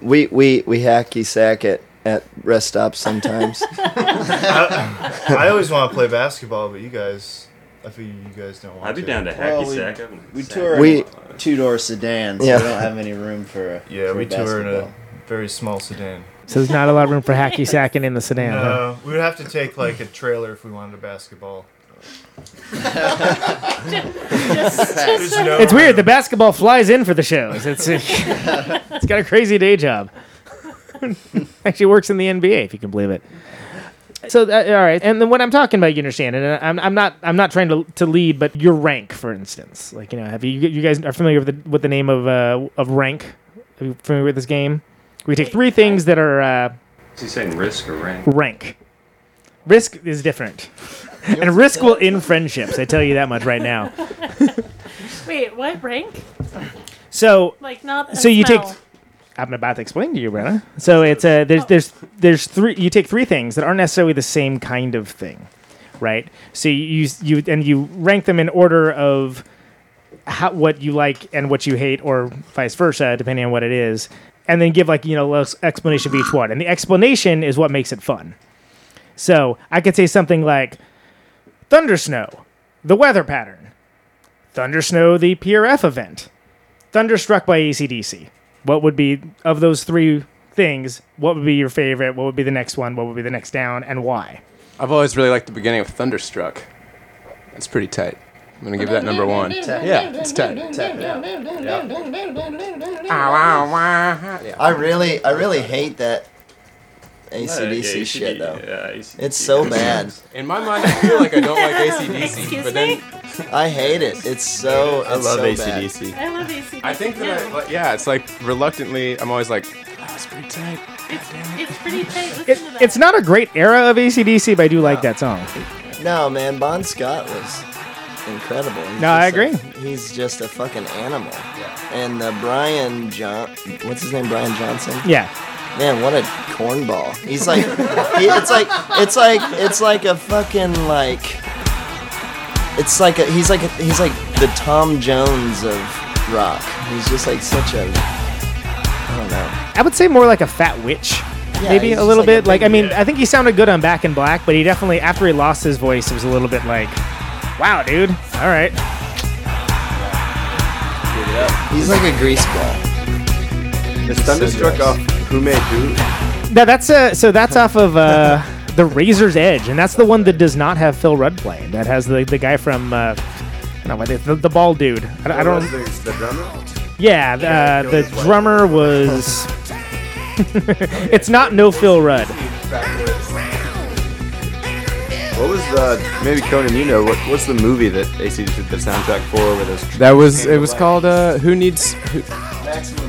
J: we we we hacky sack it at rest stops sometimes.
L: I, I always want to play basketball, but you guys, I feel you guys don't want to.
N: I'd be
L: to.
N: down to hacky
P: Well, we-
N: sack. I haven't
P: We
N: sacked
P: tour
N: in
J: We-
N: a
P: two door sedan, so
J: Yeah.
P: we don't have any room for a
L: Yeah,
P: for
L: we tour in a
P: basketball.
L: very small sedan.
F: So there's not a lot of room for hacky sacking in the sedan. huh?
L: No, we would have to take like a trailer if we wanted a basketball. There's no
F: It's weird. The basketball flies in for the shows. It's it's got a crazy day job. Actually works in the NBA if you can believe it. So that, all right, and then what I'm talking about, you understand, and I'm, I'm not I'm not trying to, to lead, but your rank, for instance, like you know, have you you guys are familiar with the with the name of uh, of rank? Are you familiar with this game? We take three things that are uh,
N: Is he saying risk or rank?
F: rank. Risk is different, and risk will end friendships. I tell you that much right now.
G: Wait, what rank?
F: So
G: Like not. a
F: so you take
G: smell.
F: I'm about to explain to you brenna. So it's uh there's there's there's three you take three things that aren't necessarily the same kind of thing right? So you you, and you rank them in order of how, what you like and what you hate or vice versa depending on what it is and then give like you know a explanation of each one. And the explanation is what makes it fun. So i could say something like thunder snow the weather pattern. Thunder snow the prf event. Thunderstruck by ACDC. What would be of those three things? What would be your favorite? What would be the next one? What would be the next down, and why?
K: I've always really liked the beginning of Thunderstruck. It's pretty tight. I'm gonna give that number one. Yeah, it's tight.
J: Ah, I really I really hate that ACDC shit though. yeah It's so bad.
K: In my mind, I feel like I don't like ACDC,
G: Excuse
K: but then
J: I hate it. It's so.
K: I
J: it's
K: love
J: so
K: AC/DC.
J: bad.
G: I love ACDC.
K: I think that I, like, yeah, it's like reluctantly, I'm always like, "Ah, it's pretty tight.
G: It's, it's pretty tight. Listen
F: It,
G: to that.
F: it's not a great era of ACDC, but I do like that song.
J: No, man, Bon Scott was incredible. He's
F: No, I
J: just a-
F: agree.
J: he's just a fucking animal. Yeah. And uh, Brian John, what's his name? Brian Johnson.
F: Yeah.
J: Man, what a cornball. He's like, he, it's like, it's like, it's like a fucking like, it's like a, he's like, a, he's like the Tom Jones of rock. He's just like such a, I don't know.
F: I would say more like a fat witch.
J: Yeah,
F: Maybe a little
J: like a
F: bit. Like, I mean, I think he sounded good on Back in Black, but he definitely, after he lost his voice, it was a little bit like, wow, dude. All right.
J: He's like a grease ball.
O: Is Thunderstruck off Who Made Who?
F: Now that's uh, so that's off of uh, the Razor's Edge, and that's the one that does not have Phil Rudd playing. That has the, the guy from uh, no, what is- the, the bald dude. I, I don't.
O: The, the drummer?
F: Yeah, uh, the drummer was. it's not no Phil Rudd.
O: What was the maybe Conan? You know what? What's the movie that AC did the soundtrack for? Where those
K: That was it was called uh, Who Needs Who,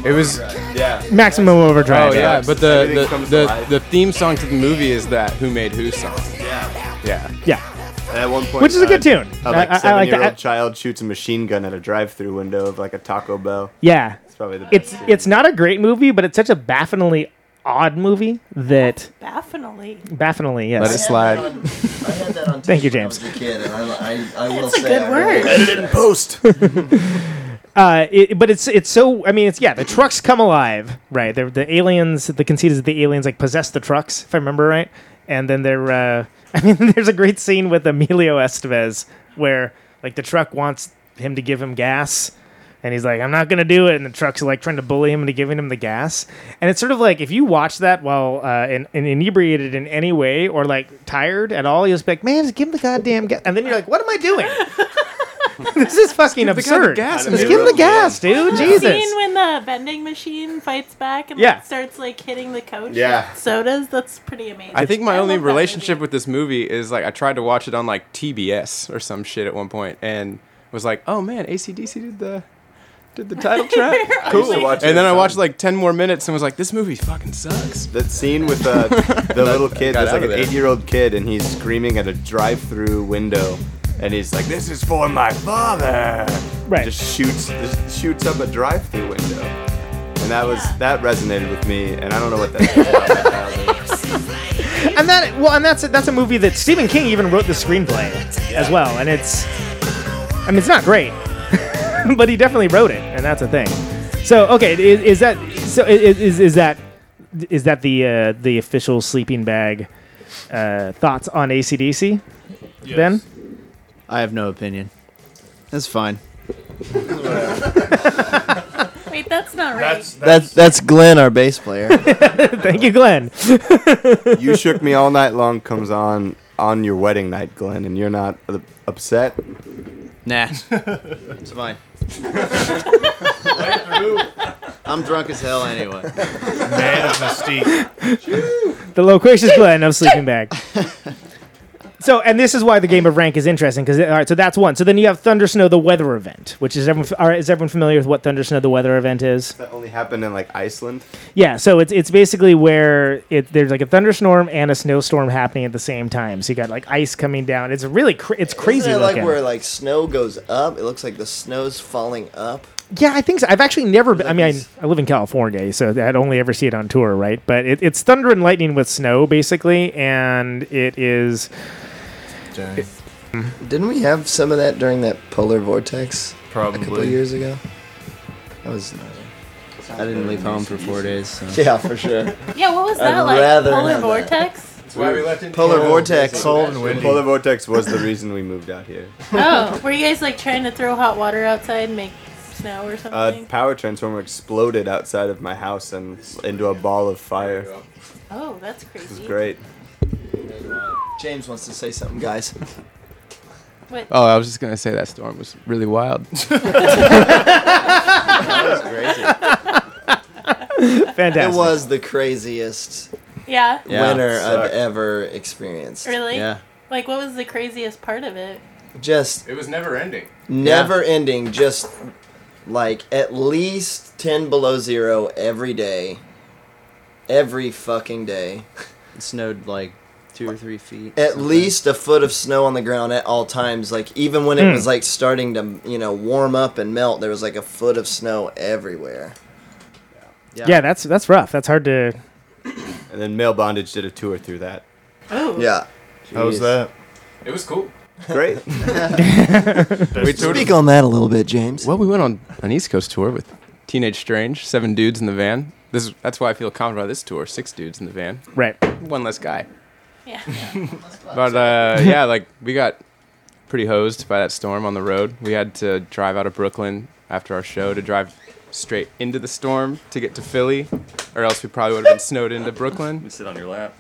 K: It was
O: yeah.
F: Maximum Overdrive.
K: Oh yeah, but the
O: Everything
K: the,
O: comes
K: the,
O: alive.
K: the theme song to the movie is that Who Made Who song.
O: Yeah.
K: Yeah.
F: Yeah.
O: At one point,
F: Which is a good uh, tune.
O: A
F: I-
O: like
F: I- I like
O: seven-year-old
F: that.
O: child shoots a machine gun at a drive-through window of like a Taco Bell.
F: Yeah.
O: It's probably the best.
F: It's it's not a great movie, but it's such a bafflingly odd movie that
G: Baffingly.
F: baffingly yes.
K: Let it slide.
J: I had that on
F: Thank you,
J: tape when I
F: James.
J: was a kid, and I, I, I will
G: That's a
J: say
G: good
J: I
G: word.
J: liked
O: Edit it in post.
F: Uh, it, but it's it's so I mean it's yeah the trucks come alive right? The the aliens the conceit is that the aliens like possess the trucks if I remember right. And then they're uh, I mean there's a great scene with Emilio Estevez where like the truck wants him to give him gas and he's like I'm not gonna do it. And the truck's like trying to bully him into giving him the gas. And it's sort of like if you watch that while uh, in, in inebriated in any way or like tired at all you'll just be like man just give him the goddamn gas and then you're like what am I doing this is fucking
K: give the guy the
F: absurd
K: gas,
F: just give him the gas dude
G: The
F: Jesus
G: Scene when the vending machine fights back and
F: Yeah.
G: like, starts like hitting the coach.
O: Yeah.
G: with Sodas. That's pretty amazing.
K: I think my only
G: love that
K: relationship
G: movie.
K: with this movie is like I tried to watch it on like TBS or some shit at one point and was like, oh man, ACDC did the did the title track.
O: I used to watch it
K: And then
O: at
K: I watched
O: some-
K: like ten more minutes and was like, this movie fucking sucks.
O: That scene with uh, the little kid,
K: got
O: there's like
K: of
O: an
K: there.
O: eight-year-old kid, and he's screaming at a drive-through window, and he's like, "This is for my father."
F: Right.
O: Just shoots, just shoots up a drive-through window, and that was that resonated with me, and I don't know what that. about my childhood.
F: and that well and that's a, that's a movie that Stephen King even wrote the screenplay as well and it's I mean it's not great but he definitely wrote it and that's a thing So okay, is, is that so? Is, is is that is that the uh, the official sleeping bag uh, thoughts on ACDC? Then
P: I have no opinion. That's fine.
G: Wait, that's not right.
J: That's that's Glenn, our bass player.
F: Thank you, Glenn.
O: you shook me all night long comes on on your wedding night, Glenn, and you're not uh, upset.
P: Nah, it's fine. I'm drunk as hell anyway.
L: Man of mystique.
F: the loquacious Glenn of sleeping bag. So, and this is why the game of rank is interesting because all right, so that's one. So then you have Thunder Snow, the weather event, which is everyone. All right, is everyone familiar with what Thunder Snow, the weather event is?
O: That only happened in like Iceland.
F: Yeah, so it's it's basically where it there's like a thunderstorm and a snowstorm happening at the same time. So you got like ice coming down. It's really cra- it's crazy
J: Isn't it like
F: looking.
J: where like snow goes up? It looks like the snow's falling up.
F: Yeah, I think so. I've actually never been. I mean, I, I live in California, so I'd only ever see it on tour, right? But it, it's thunder and lightning with snow, basically, and it is.
J: Didn't we have some of that during that polar vortex? Probably A couple of years ago. That was.
P: I didn't leave home for four days. So.
J: Yeah, for sure.
G: Yeah, what was
J: I'd
G: that like? Polar
J: have that.
G: vortex?
C: That's why we left in
J: Polar
C: Canada.
J: vortex.
L: Cold and windy.
O: Polar vortex was the reason we moved out here.
G: Oh, were you guys like trying to throw hot water outside and make snow or
O: A
G: something?
O: power transformer exploded outside of my house and into a ball of fire.
G: oh, that's
O: It was
G: crazy.
O: great.
J: James wants to say something, guys.
G: What?
K: Oh, I was just gonna say that storm was really wild. That was crazy.
F: Fantastic.
J: It was the craziest
G: Yeah.
P: Yeah.
J: winter I've
O: Sucked.
J: ever experienced.
G: Really?
P: Yeah.
G: Like, what was the craziest part of it?
J: Just
C: It was never ending.
J: never ending. Just like at least 10 below zero every day. Every fucking day.
P: It snowed like two or three feet.
J: At
P: sometimes.
J: least a foot of snow on the ground at all times. Like even when it
F: Hmm.
J: was like starting to, you know, warm up and melt, there was like a foot of snow everywhere.
F: yeah, that's that's rough. That's hard to.
O: And then Male Bondage did a tour through that.
G: Oh.
J: Yeah.
L: How was that?
C: It was cool.
O: Great.
K: we toured.
J: Speak on that a little bit, James.
K: Well, we went on an East Coast tour with Teenage Strange, seven dudes in the van. This is that's why I feel confident about this tour. Six dudes in the van,
F: Right.
K: one less guy.
G: Yeah.
K: But uh, yeah, like we got pretty hosed by that storm on the road. We had to drive out of Brooklyn after our show to drive straight into the storm to get to Philly, or else we probably would have been snowed into Brooklyn.
N: sit on your lap.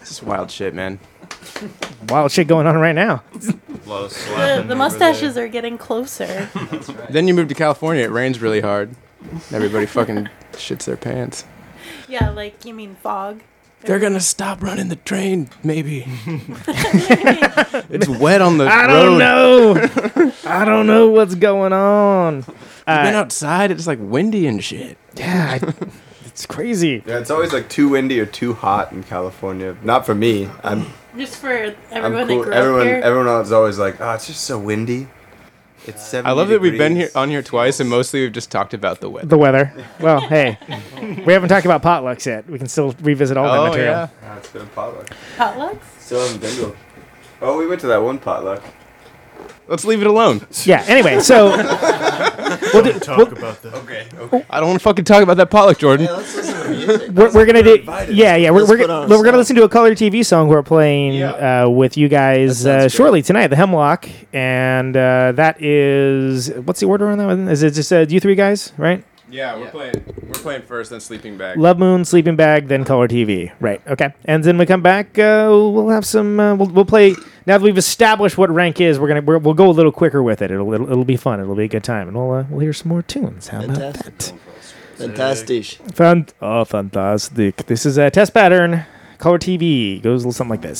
K: This is wild shit, man.
F: Wild shit going on right now.
G: The, the mustaches are getting closer.
K: Then you move to California. It rains really hard. Everybody fucking shits their pants.
G: yeah, like, you mean fog?
K: They're gonna stop running the train, maybe. it's wet on the
F: I
K: road.
F: don't know. I don't know what's going on.
K: You've been
F: Uh,
K: outside. It's like windy and shit.
F: yeah, I- it's crazy.
O: Yeah, it's always like too windy or too hot in California. Not for me. I'm
G: Just for
O: I'm
G: everyone
O: cool.
G: that grew
O: Everyone
G: up here.
O: everyone else is always like, oh, it's just so windy. It's seven.
K: I love that we've been here on here twice, and mostly we've just talked about the weather.
F: The weather. Well, hey, we haven't talked about potlucks yet. We can still revisit all that
K: Oh,
F: material.
K: yeah.
O: Ah, it's been a potluck.
G: Potlucks?
O: Still haven't been to. Oh, we went to that one potluck.
K: Let's leave it alone.
F: Yeah. Anyway, so we'll do,
L: Talk
F: we'll-
L: about that.
O: Okay. Okay.
K: I don't want to fucking talk about that potluck, Jordan.
J: Yeah, let's listen to music.
F: we're, we're gonna do
O: invited.
F: yeah yeah we're,
J: Let's
F: we're,
J: put
F: gonna-
J: on a
F: we're gonna
J: song.
F: listen to a color tv song we're playing
O: Yeah.
F: uh, with you guys
J: That
F: uh,
J: sounds
F: shortly tonight the hemlock and uh, that is what's the order on that one is it just uh, you three guys right
K: Yeah, we're playing. We're playing first, then sleeping bag.
F: love moon sleeping bag then color tv right okay and then we come back uh, we'll have some uh, we'll, we'll play now that we've established what rank is we're gonna we're, we'll go a little quicker with it it'll, it'll, it'll be fun it'll be a good time and we'll uh, we'll hear some more tunes how about that
J: Fantastic.
F: Fant- oh, fantastic. This is a test pattern. Color TV goes a little something like this.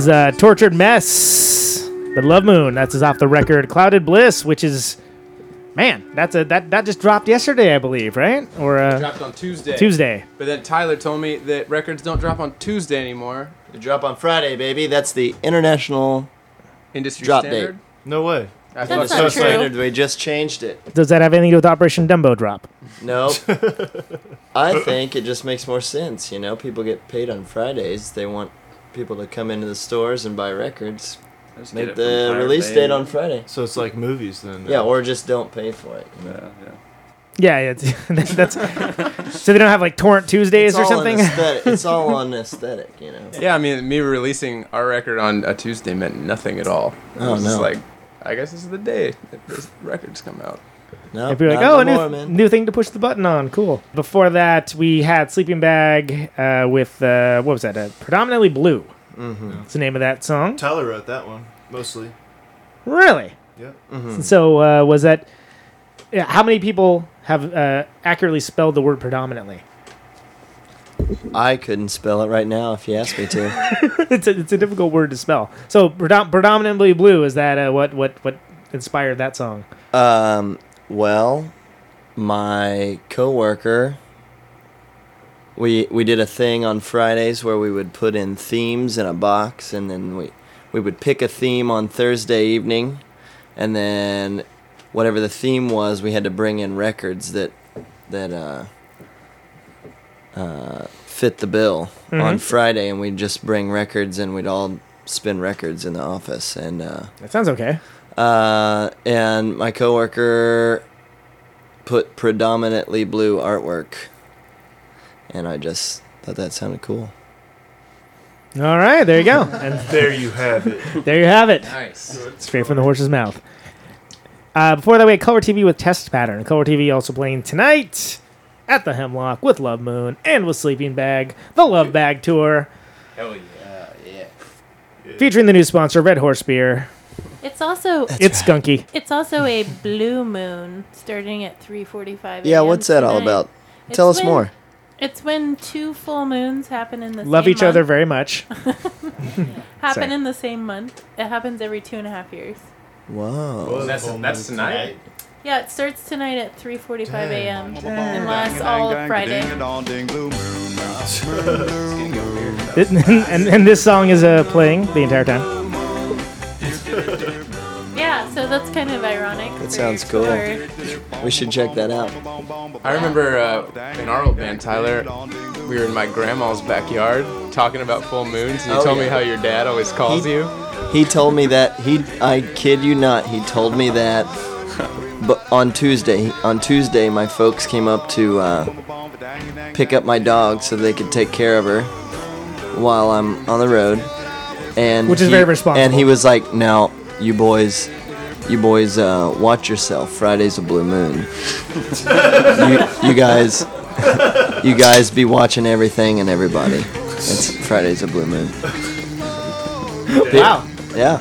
F: Was uh, Tortured Mess. The Love Moon. That's is off the record Clouded Bliss, which is man, that's a that that just dropped yesterday, I believe, right? Or uh,
K: dropped on Tuesday.
F: Tuesday.
K: But then Tyler told me that records don't drop on Tuesday anymore.
J: They drop on Friday, baby. That's the international
K: Industry
J: drop
K: standard?
J: date.
L: No way.
K: That's
J: That's
K: what
J: not
K: it says.
J: standard. We just changed it.
F: Does that have anything to do with Operation Dumbo Drop?
J: Nope. I think it just makes more sense. You know, people get paid on Fridays. They want people to come into the stores and buy records.
N: Just
J: Make
N: get it from
J: the release
N: Bay.
J: date on Friday.
L: So it's like movies then.
J: Yeah, or just don't pay for it. you know?
F: Yeah, yeah. It's, that's so they don't have like Torrent Tuesdays
J: It's
F: or something.
J: Aesthetic. It's all on aesthetic, you know.
K: Yeah, I mean, me releasing our record on a Tuesday meant nothing at all. Oh, it
J: Oh,
K: was just
J: no.
K: like, I guess this is the day that this records come out.
J: No,
F: If you're like, oh,
J: no
F: a new,
J: more,
F: new thing to push the button on, cool. Before that, we had Sleeping Bag uh, with uh, what was that? Uh, Predominantly Blue.
J: Mm-hmm.
F: That's the name of that song.
L: Tyler wrote that one mostly.
F: Really?
L: Yep.
J: Mm-hmm.
F: So uh, was that? Yeah, how many people have uh, accurately spelled the word predominantly?
J: I couldn't spell it right now if you asked me to.
F: it's a it's a difficult word to spell. So predom- predominantly blue is that uh, what what what inspired that song?
J: Um, well, my coworker, we we did a thing on Fridays where we would put in themes in a box, and then we we would pick a theme on Thursday evening, and then whatever the theme was, we had to bring in records that that uh, uh, fit the bill on
F: Mhm.
J: Friday, and we'd just bring records, and we'd all spin records in the office, and. Uh,
F: That sounds okay.
J: Uh, and my coworker put predominantly blue artwork, and I just thought that sounded cool.
F: All right, there you go. And
L: There you have it.
F: there you have it.
K: Nice.
F: Straight from the horse's mouth. Uh, before that, we had Color TV with Test Pattern. Color TV also playing tonight at the Hemlock with Love Moon and with Sleeping Bag, the Love Bag Tour,
K: Hell yeah, yeah.
F: featuring the new sponsor, Red Horse Beer.
G: It's also
F: it's skunky.
G: It's also a blue moon starting at 3:45
J: Yeah,
G: Yeah,
J: what's that all
G: tonight.
J: about?
G: It's
J: Tell us
G: when-
J: more.
G: It's when two full moons happen in the same month.
F: Love
G: same
F: each other very much.
G: happen
F: Sorry.
G: in the same month. It happens every two and a half years.
J: Whoa.
K: That's, that's tonight?
G: Yeah, it starts tonight at 3:45 a.m. and lasts all of Friday.
F: and, and, and this song is uh, playing the entire time.
G: Yeah, so that's kind of ironic.
J: That sounds cool.
G: your-
J: We should check that out.
K: I remember uh, in our old band, Tyler, we were in my grandma's backyard talking about full moons, and you
J: Oh,
K: told me how your dad always calls
J: He-
K: you.
J: He told me that he I kid you not, he told me that but on Tuesday, on Tuesday my folks came up to uh, pick up my dog so they could take care of her while I'm on the road. And
F: Which is
J: he-
F: very responsible.
J: And he was like, "Now, you boys, you boys uh, watch yourself. Friday's a blue moon. you, you guys you guys be watching everything and everybody. It's Friday's a blue moon."
F: Wow.
J: Yeah.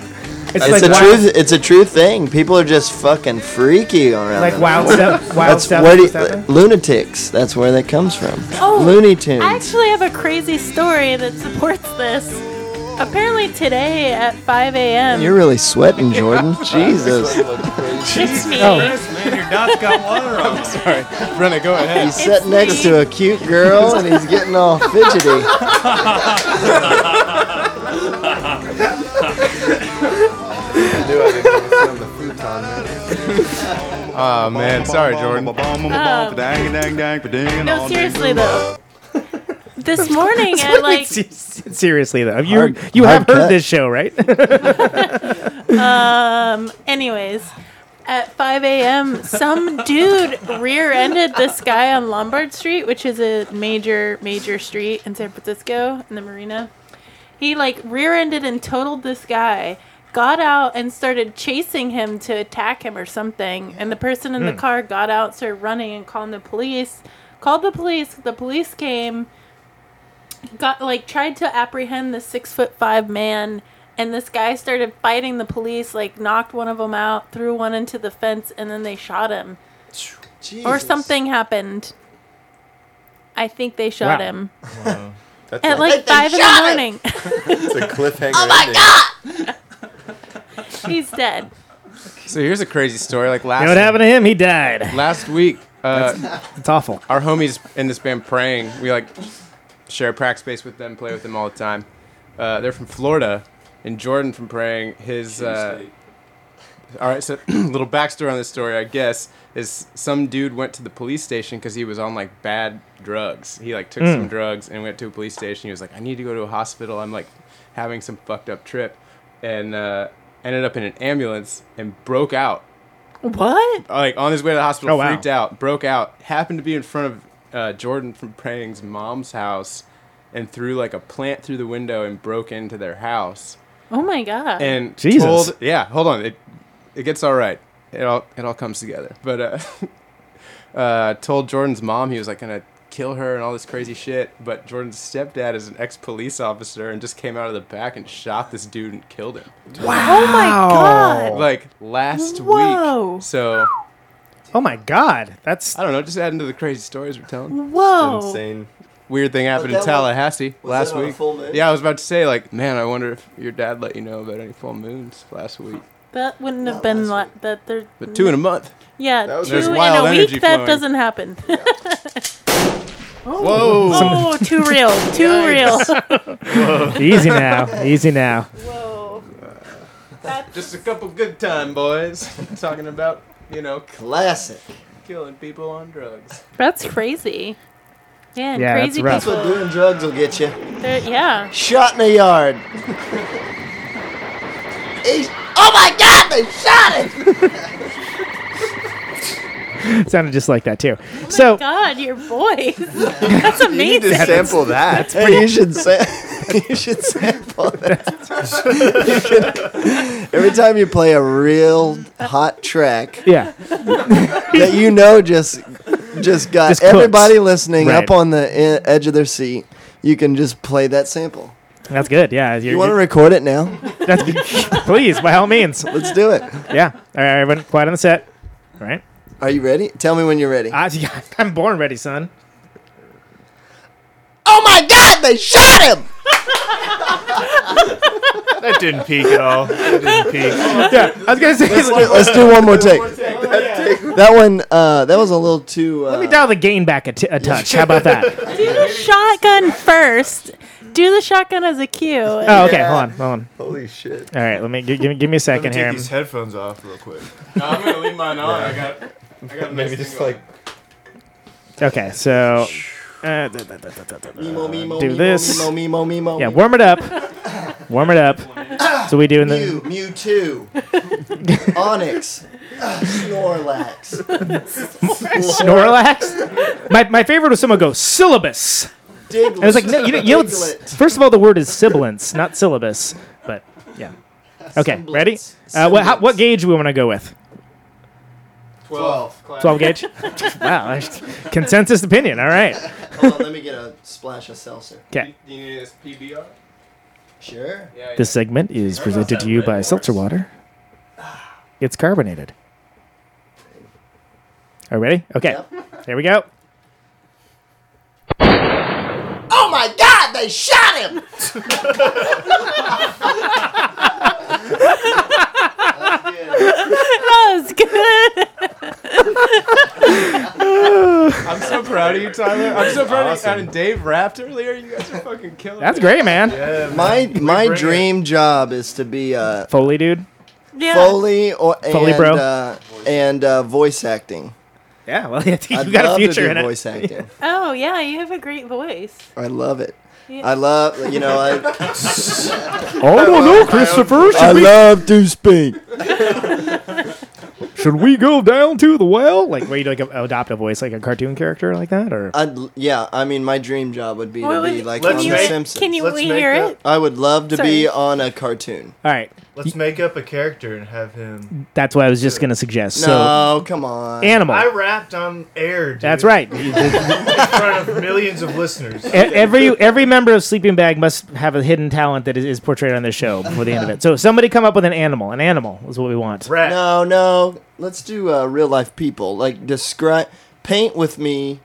F: It's
J: It's,
F: like
J: a
F: wild-
J: true. It's a true thing. People are just fucking freaky around.
F: Like
J: them.
F: wild stuff- wild
J: That's
F: stuff
J: where do you- lunatics. That's where that comes from.
G: Oh,
J: Looney Tunes.
G: I actually have a crazy story that supports this. Apparently today at 5 a.m.
J: You're really sweating, Jordan. Jesus.
G: It's me.
F: Oh.
I: Man, your dot's got water on it.
K: Sorry. Brenna, go ahead.
J: He's sitting next to a cute girl and he's getting all fidgety.
K: Oh man, sorry, Jordan.
G: Um, no, seriously though. This morning at like
F: Seriously though, you
J: Hard-
F: you have
J: hard
F: heard this show, right?
G: um anyways at 5 a.m some dude rear-ended this guy on lombard street which is a major major street in san francisco in the marina. He like rear-ended and totaled this guy got out and started chasing him to attack him or something and the person in the
Q: Hmm.
G: car got out started running and calling the police. Called the police. The police came got like tried to apprehend the six foot five man and this guy started fighting the police like knocked one of them out threw one into the fence and then they shot him or something happened i think they shot
F: Wow.
G: him
O: That's
G: at
O: like-
G: like five in the morning.
O: It's a cliffhanger.
G: oh my
O: ending.
G: god! He's dead.
K: So here's a crazy story. Like last
F: You know what happened to him? He died.
K: last week, uh,
F: It's awful.
K: our homies in this band praying. We like share a practice space with them, play with them all the time. Uh, they're from Florida, and Jordan from praying. His uh, all right. So little backstory on this story, I guess, is some dude went to the police station because he was on like bad drugs. He like took
F: Mm.
K: some drugs and went to a police station. He was like, I need to go to a hospital. I'm like having some fucked up trip, and uh, ended up in an ambulance and broke out
G: What?
K: like on his way to the hospital,
F: Oh, wow.
K: freaked out, broke out, happened to be in front of uh, Jordan from Praying's mom's house, and threw like a plant through the window and broke into their house.
G: Oh my god.
K: And
F: Jesus.
K: told, yeah, hold on, it it gets all right. It all it all comes together. But uh, uh, told Jordan's mom he was like gonna kill her and all this crazy shit. But Jordan's stepdad is an ex police officer and just came out of the back and shot this dude and killed him. Wow!
G: Oh my god.
K: Like last
G: Whoa.
K: week. So
F: Oh my god, that's
K: I don't know. Just adding to the crazy stories we're telling.
G: Whoa.
O: Insane.
K: Weird thing happened
J: that
K: in
J: one-
K: Tallahassee
J: was
K: last
J: that on a
K: week.
J: full moon?
K: Yeah, I was about to say, like, man, I wonder if your dad let you know about any full moons last week.
G: That wouldn't have been la- that there.
K: But two in a month.
G: Yeah,
K: That was-
G: two
K: There's
G: in
K: wild
G: a
K: energy
G: week. That
K: flowing.
G: doesn't happen. Oh.
K: Whoa!
G: oh, too real. Too real.
F: easy now. Easy now.
G: Whoa.
K: Just a couple good time boys talking about, you know,
J: Classic.
K: killing people on drugs.
G: That's crazy. Yeah, and
F: Yeah, that's
G: crazy
F: rough.
J: That's what
G: people.
J: doing drugs will get you.
G: they're- Yeah.
J: Shot in the yard. He's, oh my God! They shot him.
F: Sounded just like that too. Oh So
G: God, your voice. That's amazing.
O: You need to
G: amazing.
O: sample that.
J: Hey, you should sa- you should sample that. Can- every time you play a real hot track
F: yeah,
J: that you know just just got
F: Just
J: everybody listening
F: Right.
J: up on the e- edge of their seat, you can just play that sample.
F: that's good. Yeah, you're,
J: want to record it now?
F: that's. Please, by all means.
J: Let's do it.
F: Yeah. All right, everyone, quiet on the set. All right.
J: Are you ready? Tell me when you're ready.
F: I, I'm born ready, son.
J: Oh my God! They shot him.
L: That didn't peak at all. That didn't peak.
F: Yeah, I was gonna say.
J: Let's do, let's do one more take. That one, uh, that was a little too. Uh,
F: Let me dial the gain back a, t- a touch. How about that?
G: Do the shotgun first. Do the shotgun as a cue.
F: Oh, okay. Hold on. Hold on.
O: Holy shit.
F: All right. Let me give, give, me- give me a
L: Let me
F: second
L: take
F: here.
L: these headphones off real quick.
K: No, I'm gonna leave mine on. I I got
O: Maybe just like
F: Okay. So. Uh, da- da- da- da- da- da-
J: Mimo, mimo,
F: do
J: mimo,
F: this.
J: Mimo, mimo, mimo.
F: Yeah, warm it up. Warm it up. So we doing
J: Mew,
F: the
J: Mewtwo, Onix, Snorlax.
F: Snorlax. My, my favorite was someone go syllabus.
J: Diglett.
F: I was like, no, you know, you know what's-
J: Diglett.
F: first of all, the word is sibilance, not syllabus. But yeah. Okay, ready? Uh, what, how, what gauge do we want to go with?
K: Twelve.
F: 12 gauge? wow, that's consensus opinion. All right.
J: Hold on, let me get a splash of seltzer.
F: Okay.
K: Do you need this PBR?
J: Sure.
K: Yeah.
F: This segment is presented to you by Seltzer Water. Ah. It's carbonated. Are you ready? Okay. Here we go.
J: Oh my God! They shot him.
G: that was good.
K: I'm so proud of you, Tyler. I'm so proud of you. And Dave rapped earlier. You guys are fucking killing
F: That's
K: it.
F: great, man. Yeah.
J: My my
K: bring it.
J: dream job is to be a
F: Foley, dude.
G: Yeah.
J: Foley or and,
F: Foley bro.
J: Uh, and uh, voice acting.
F: Yeah, well, you
J: I'd
F: got a future
J: to do
F: in it.
J: voice acting.
G: Oh yeah, you have a great voice.
J: I love it.
G: Yeah.
J: I love you know I.
F: I don't know, Christopher.
J: I
F: we,
J: love to speak.
F: should we go down to the well? Like, where you like adopt a voice like a cartoon character like that, or
J: I'd, yeah, I mean, my dream job would be to be like
L: let's
J: on The Simpsons.
G: Can you
L: Let's
G: we
L: make
G: hear
L: that-
G: it?
J: I would love to be on a cartoon.
F: all right?
L: Let's make up a character and have him.
F: That's what I was just gonna suggest. So,
J: No, come on.
F: animal.
L: I rapped on air. Dude,
F: That's right.
L: in front of millions of listeners.
F: E- every every member of Sleeping Bag must have a hidden talent that is, is portrayed on this show before the end of it. So somebody come up with an animal. An animal is what we want.
L: Rat.
J: No, no. Let's do uh, real life people. Like describe, paint with me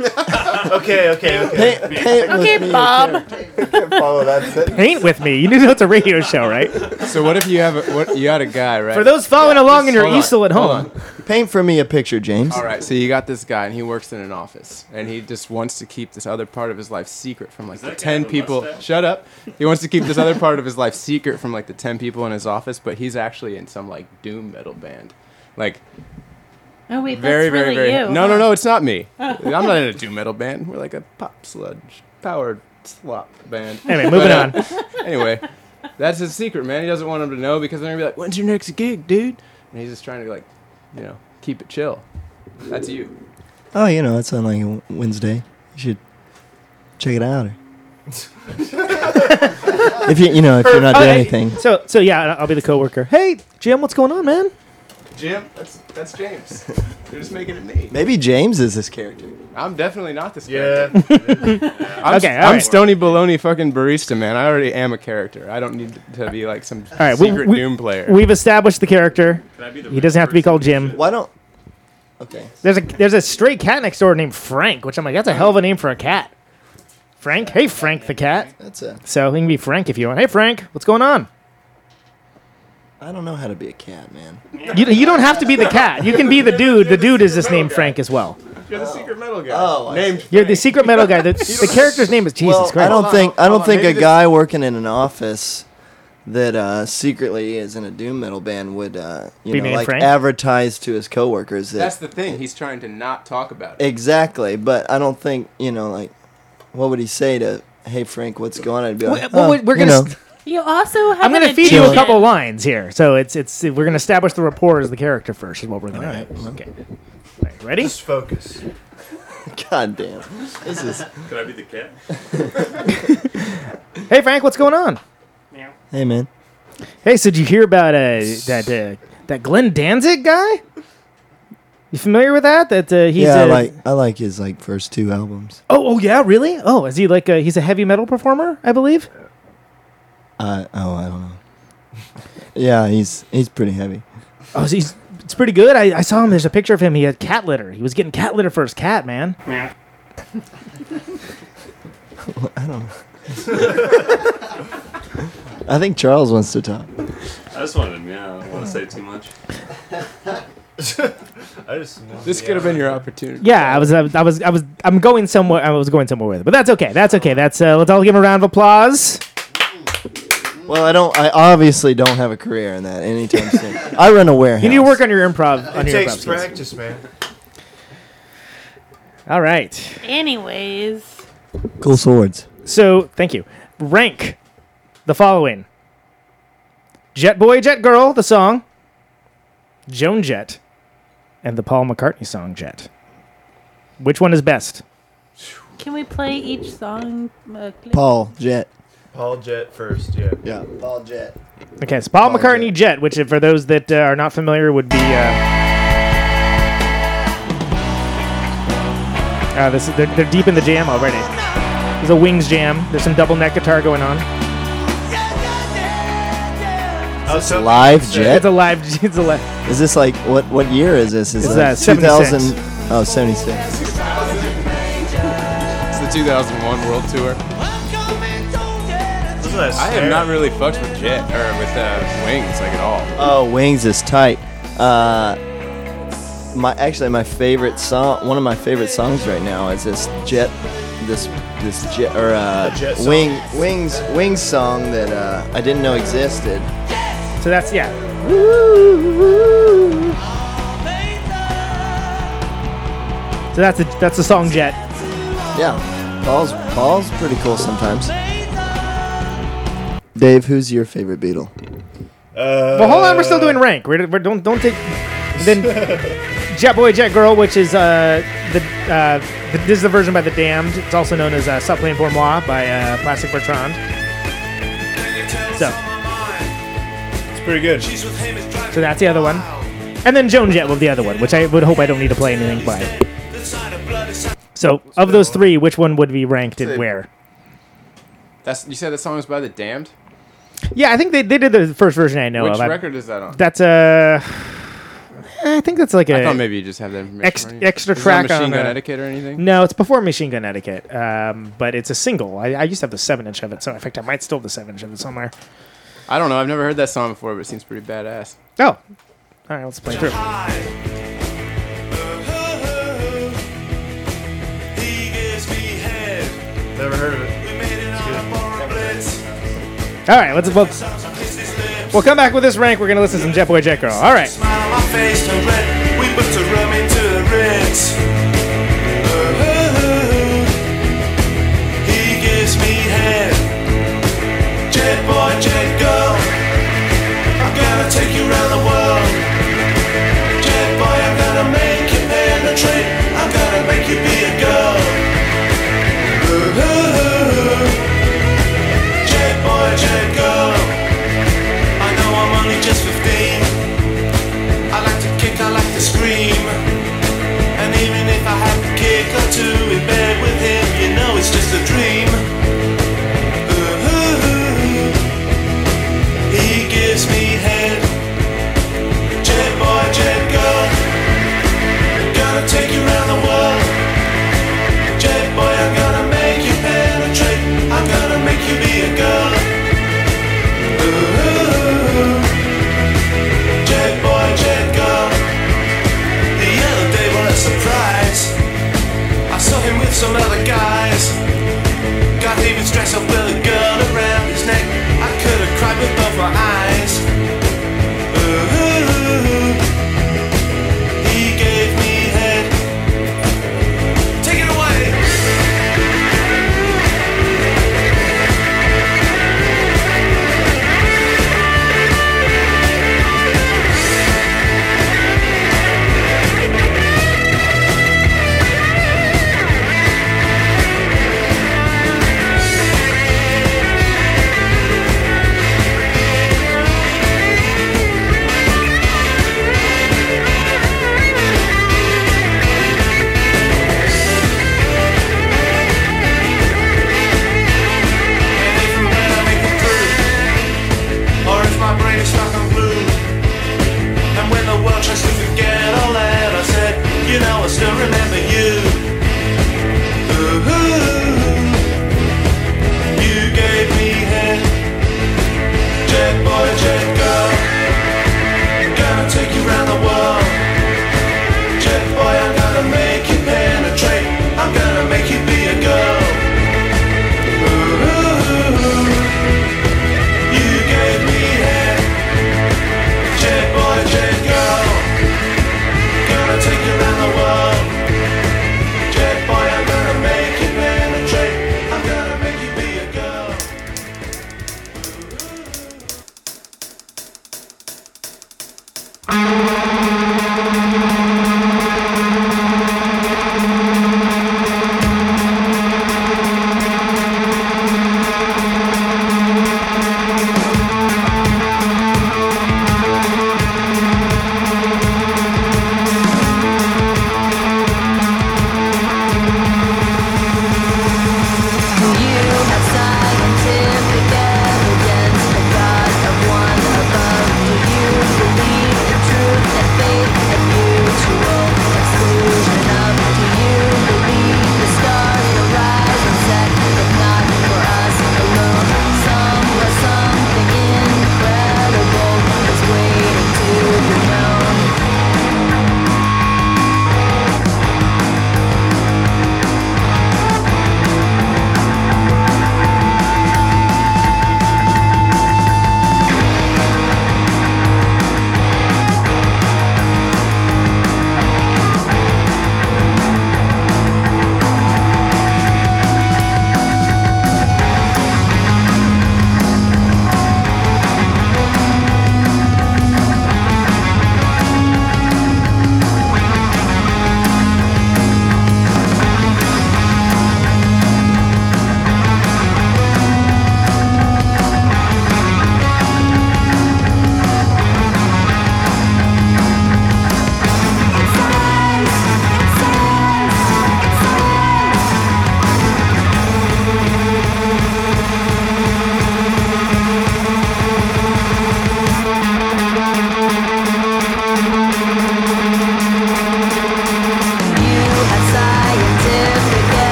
L: okay, okay, okay.
J: Paint, paint with
G: Okay,
J: me a
G: Bob.
J: character. Can't follow that sentence.
F: Paint with me. You know it's a radio show, right?
K: So what if you have a, what you got a guy right?
F: For those following along in your
K: hold on,
F: easel at home.
J: Paint for me a picture, James.
K: All right, so you got this guy, and he works in an office, and he just wants to keep this other part of his life secret from like the ten people.
N: mustache?
K: Shut up. He wants to keep this other part of his life secret from like the ten people in his office, but he's actually in some like doom metal band, like
G: Oh wait,
K: very,
G: that's
K: very,
G: really
K: very.
G: you.
K: No, no, no, it's not me.
G: Oh.
K: I'm not in a doom metal band. We're like a pop sludge powered slop band.
F: Anyway, moving
K: But, uh,
F: on.
K: anyway, that's his secret, man. He doesn't want him to know because they're gonna be like, "When's your next gig, dude?" And he's just trying to like, you know, keep it chill. That's you.
J: Oh, you know, it's on like a Wednesday. You should check it out. if you, you know, if you're not doing anything.
F: So, so yeah, I'll be the coworker. Hey, Jim, what's going on, man?
K: Jim, that's that's James. You're just making it me.
J: Maybe James is this character.
K: I'm definitely not this
L: Yeah.
K: character. I'm,
F: Okay, all
K: I'm
F: right.
K: Stony Baloney fucking barista, man. I already am a character. I don't need to be like some
F: All right, we-
K: secret
F: we-
K: Doom player.
F: We've established the character.
N: Can I be the
F: He doesn't have to be called Jim.
J: Why don't? Okay.
F: There's a there's a stray cat next door named Frank, which I'm like, that's a hell of a name for a cat. Frank, hey Frank the cat.
J: That's a.
F: So he can be Frank if you want. Hey Frank, what's going on?
J: I don't know how to be a cat, man.
F: You, you don't have to be the cat. You can be the dude. The dude is just name Frank as well.
K: You're the secret metal guy.
J: Oh, I
K: named.
F: You're the secret metal guy. The, the character's name is Jesus
J: well,
F: Christ.
J: I don't think I
K: hold
J: don't
K: on,
J: think
K: maybe
J: a
K: this-
J: guy working in an office that uh, secretly is in a doom metal band would uh, you
F: Be
J: know
F: named
J: like
F: Frank?
J: advertise to his coworkers that
K: That's the thing. He's trying to not talk about it.
J: exactly. But I don't think you know like what would he say to Hey Frank, what's going on? I'd be like,
F: Well,
J: "Oh,
F: we're- we're
J: you
F: gonna
J: know,
F: st-
G: You also have
F: I'm gonna feed you a couple lines here. So it's it's we're gonna establish the rapport as the character first. Is what we're gonna do. Okay. All right, ready?
L: Just focus.
J: God damn, this is.
N: Could I be the cat?
F: Hey Frank, what's going on?
J: Hey man,
F: Hey, so did you hear about uh, that uh, that Glenn Danzig guy? You familiar with that? That uh, he's
J: yeah, I
F: uh,
J: like I like his like first two albums.
F: Oh, oh yeah, really? Oh, is he like a, he's a heavy metal performer? I believe.
J: Uh, oh, I don't know. yeah, he's he's pretty heavy.
F: Oh, so he's it's pretty good. I, I saw him. There's a picture of him. He had cat litter. He was getting cat litter for his cat, man.
J: I don't know. I think Charles wants to talk.
N: I just wanted to, yeah, I don't want to say too much.
L: I just.
K: This could have been your opportunity.
F: Yeah, I was, I was, I was, I was, I'm going somewhere. I was going somewhere with it, but that's okay. That's okay. That's uh, let's all give him a round of applause.
J: Well, I don't. I obviously don't have a career in that anytime soon. I run a warehouse.
F: You need to work on your improv. On
L: It
F: your
L: takes
F: improv skills.
L: practice, man.
F: All right.
G: Anyways,
J: Cool swords.
F: So thank you. Rank the following: Jet Boy, Jet Girl, the song, Joan Jett, and the Paul McCartney song Jet. Which one is best?
G: can we play each song? Uh.
J: Paul Jet.
L: Paul Jet first, yeah.
J: Yeah, Paul Jet.
F: Okay, so Paul,
J: Paul
F: McCartney Jet. which for those that uh, are not familiar would be. Uh, uh, this is, they're, they're deep in the jam already. There's a Wings jam. There's some double neck guitar going on.
J: Is this live Jet?
F: It's a live. It's a live.
J: Is this like what? What year is this? Is
F: It's,
J: it
F: uh, 76.
J: Oh, 76.
K: It's the 2001 World Tour. I have not really fucked with Jet or with uh, Wings like at all.
J: Oh, Wings is tight. Uh, my actually my favorite song, one of my favorite songs right now is this Jet, this this Jet or uh,
F: The Jet song.
J: Wing Wings Wings song that uh, I didn't know existed.
F: So that's yeah. So that's a, that's the song Jet.
J: Yeah, Paul's Paul's pretty cool sometimes. Dave, who's your favorite Beatle?
L: Uh,
F: well, hold on. We're still doing rank. We're, we're don't don't take. Then Jet Boy, Jet Girl, which is uh the, uh the this is the version by the Damned. It's also known as uh, Stop pour moi by uh, Plastic Bertrand. So
L: It's pretty good.
F: so that's the other one. And then Joan Jett was the other one, which I would hope I don't need to play anything by. So of those three, which one would be ranked and where?
K: That's you said the song was by the Damned.
F: Yeah, I think they, they did the first version I know
K: Which
F: of. I-
K: record is that on?
F: That's uh I think that's like a
K: I thought maybe you just have that information.
F: ex-
K: already.
F: extra
K: Is it on
F: track
K: Machine
F: on
K: Gun
F: uh,
K: Etiquette or anything.
F: No, it's before Machine Gun Etiquette, um, but it's a single. I, I used to have the seven inch of it, so in fact, I might still have the seven inch of it somewhere.
K: I don't know. I've never heard that song before, but it seems pretty badass.
F: Oh, all right, let's play through.
L: Never heard of it.
F: All right, let's we'll, we'll come back with this rank. We're gonna listen to some Jet Boy Jet Girl. All right.
Q: Boy. I'm gonna take you around the world. Scream.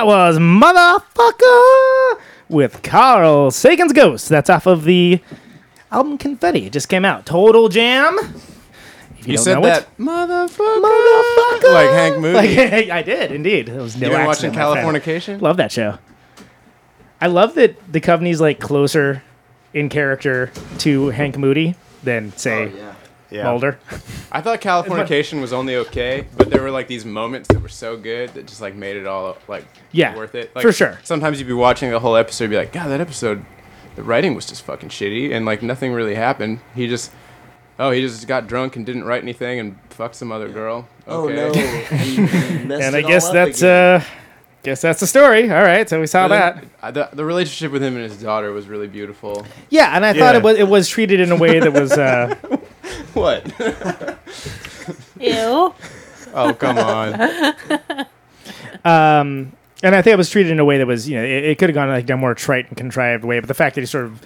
F: That was Motherfucker with Carl Sagan's Ghost. That's off of the album Confetti. It just came out. Total Jam. If you,
K: You said
F: know
K: that
F: it,
K: motherfucker, motherfucker, like Hank Moody.
F: like, I did indeed. It was no
K: You been watching. Californication?
F: Love that show. I love that the Duchovny's like closer in character to Hank Moody than say oh,
K: Yeah.
F: Mulder.
K: I thought Californication was only okay, but there were like these moments that were so good that just like made it all like
F: Yeah,
K: worth it. Like,
F: for sure.
K: Sometimes you'd be watching the whole episode, and be like, God, that episode, the writing was just fucking shitty, and like nothing really happened. He just, oh, he just got drunk and didn't write anything and fucked some other girl.
J: Oh,
K: Okay.
J: no.
F: And I guess
J: all
F: that's
J: again.
F: uh, guess that's the story. All right, so we saw
K: But
F: that.
K: then, uh, the, the relationship with him and his daughter was really beautiful.
F: Yeah, and I thought it was it was treated in a way that was uh,
K: what?
G: Ew.
K: Oh come on.
F: um, and I think it was treated in a way that was you know it, it could have gone like a more trite and contrived way, but the fact that he sort of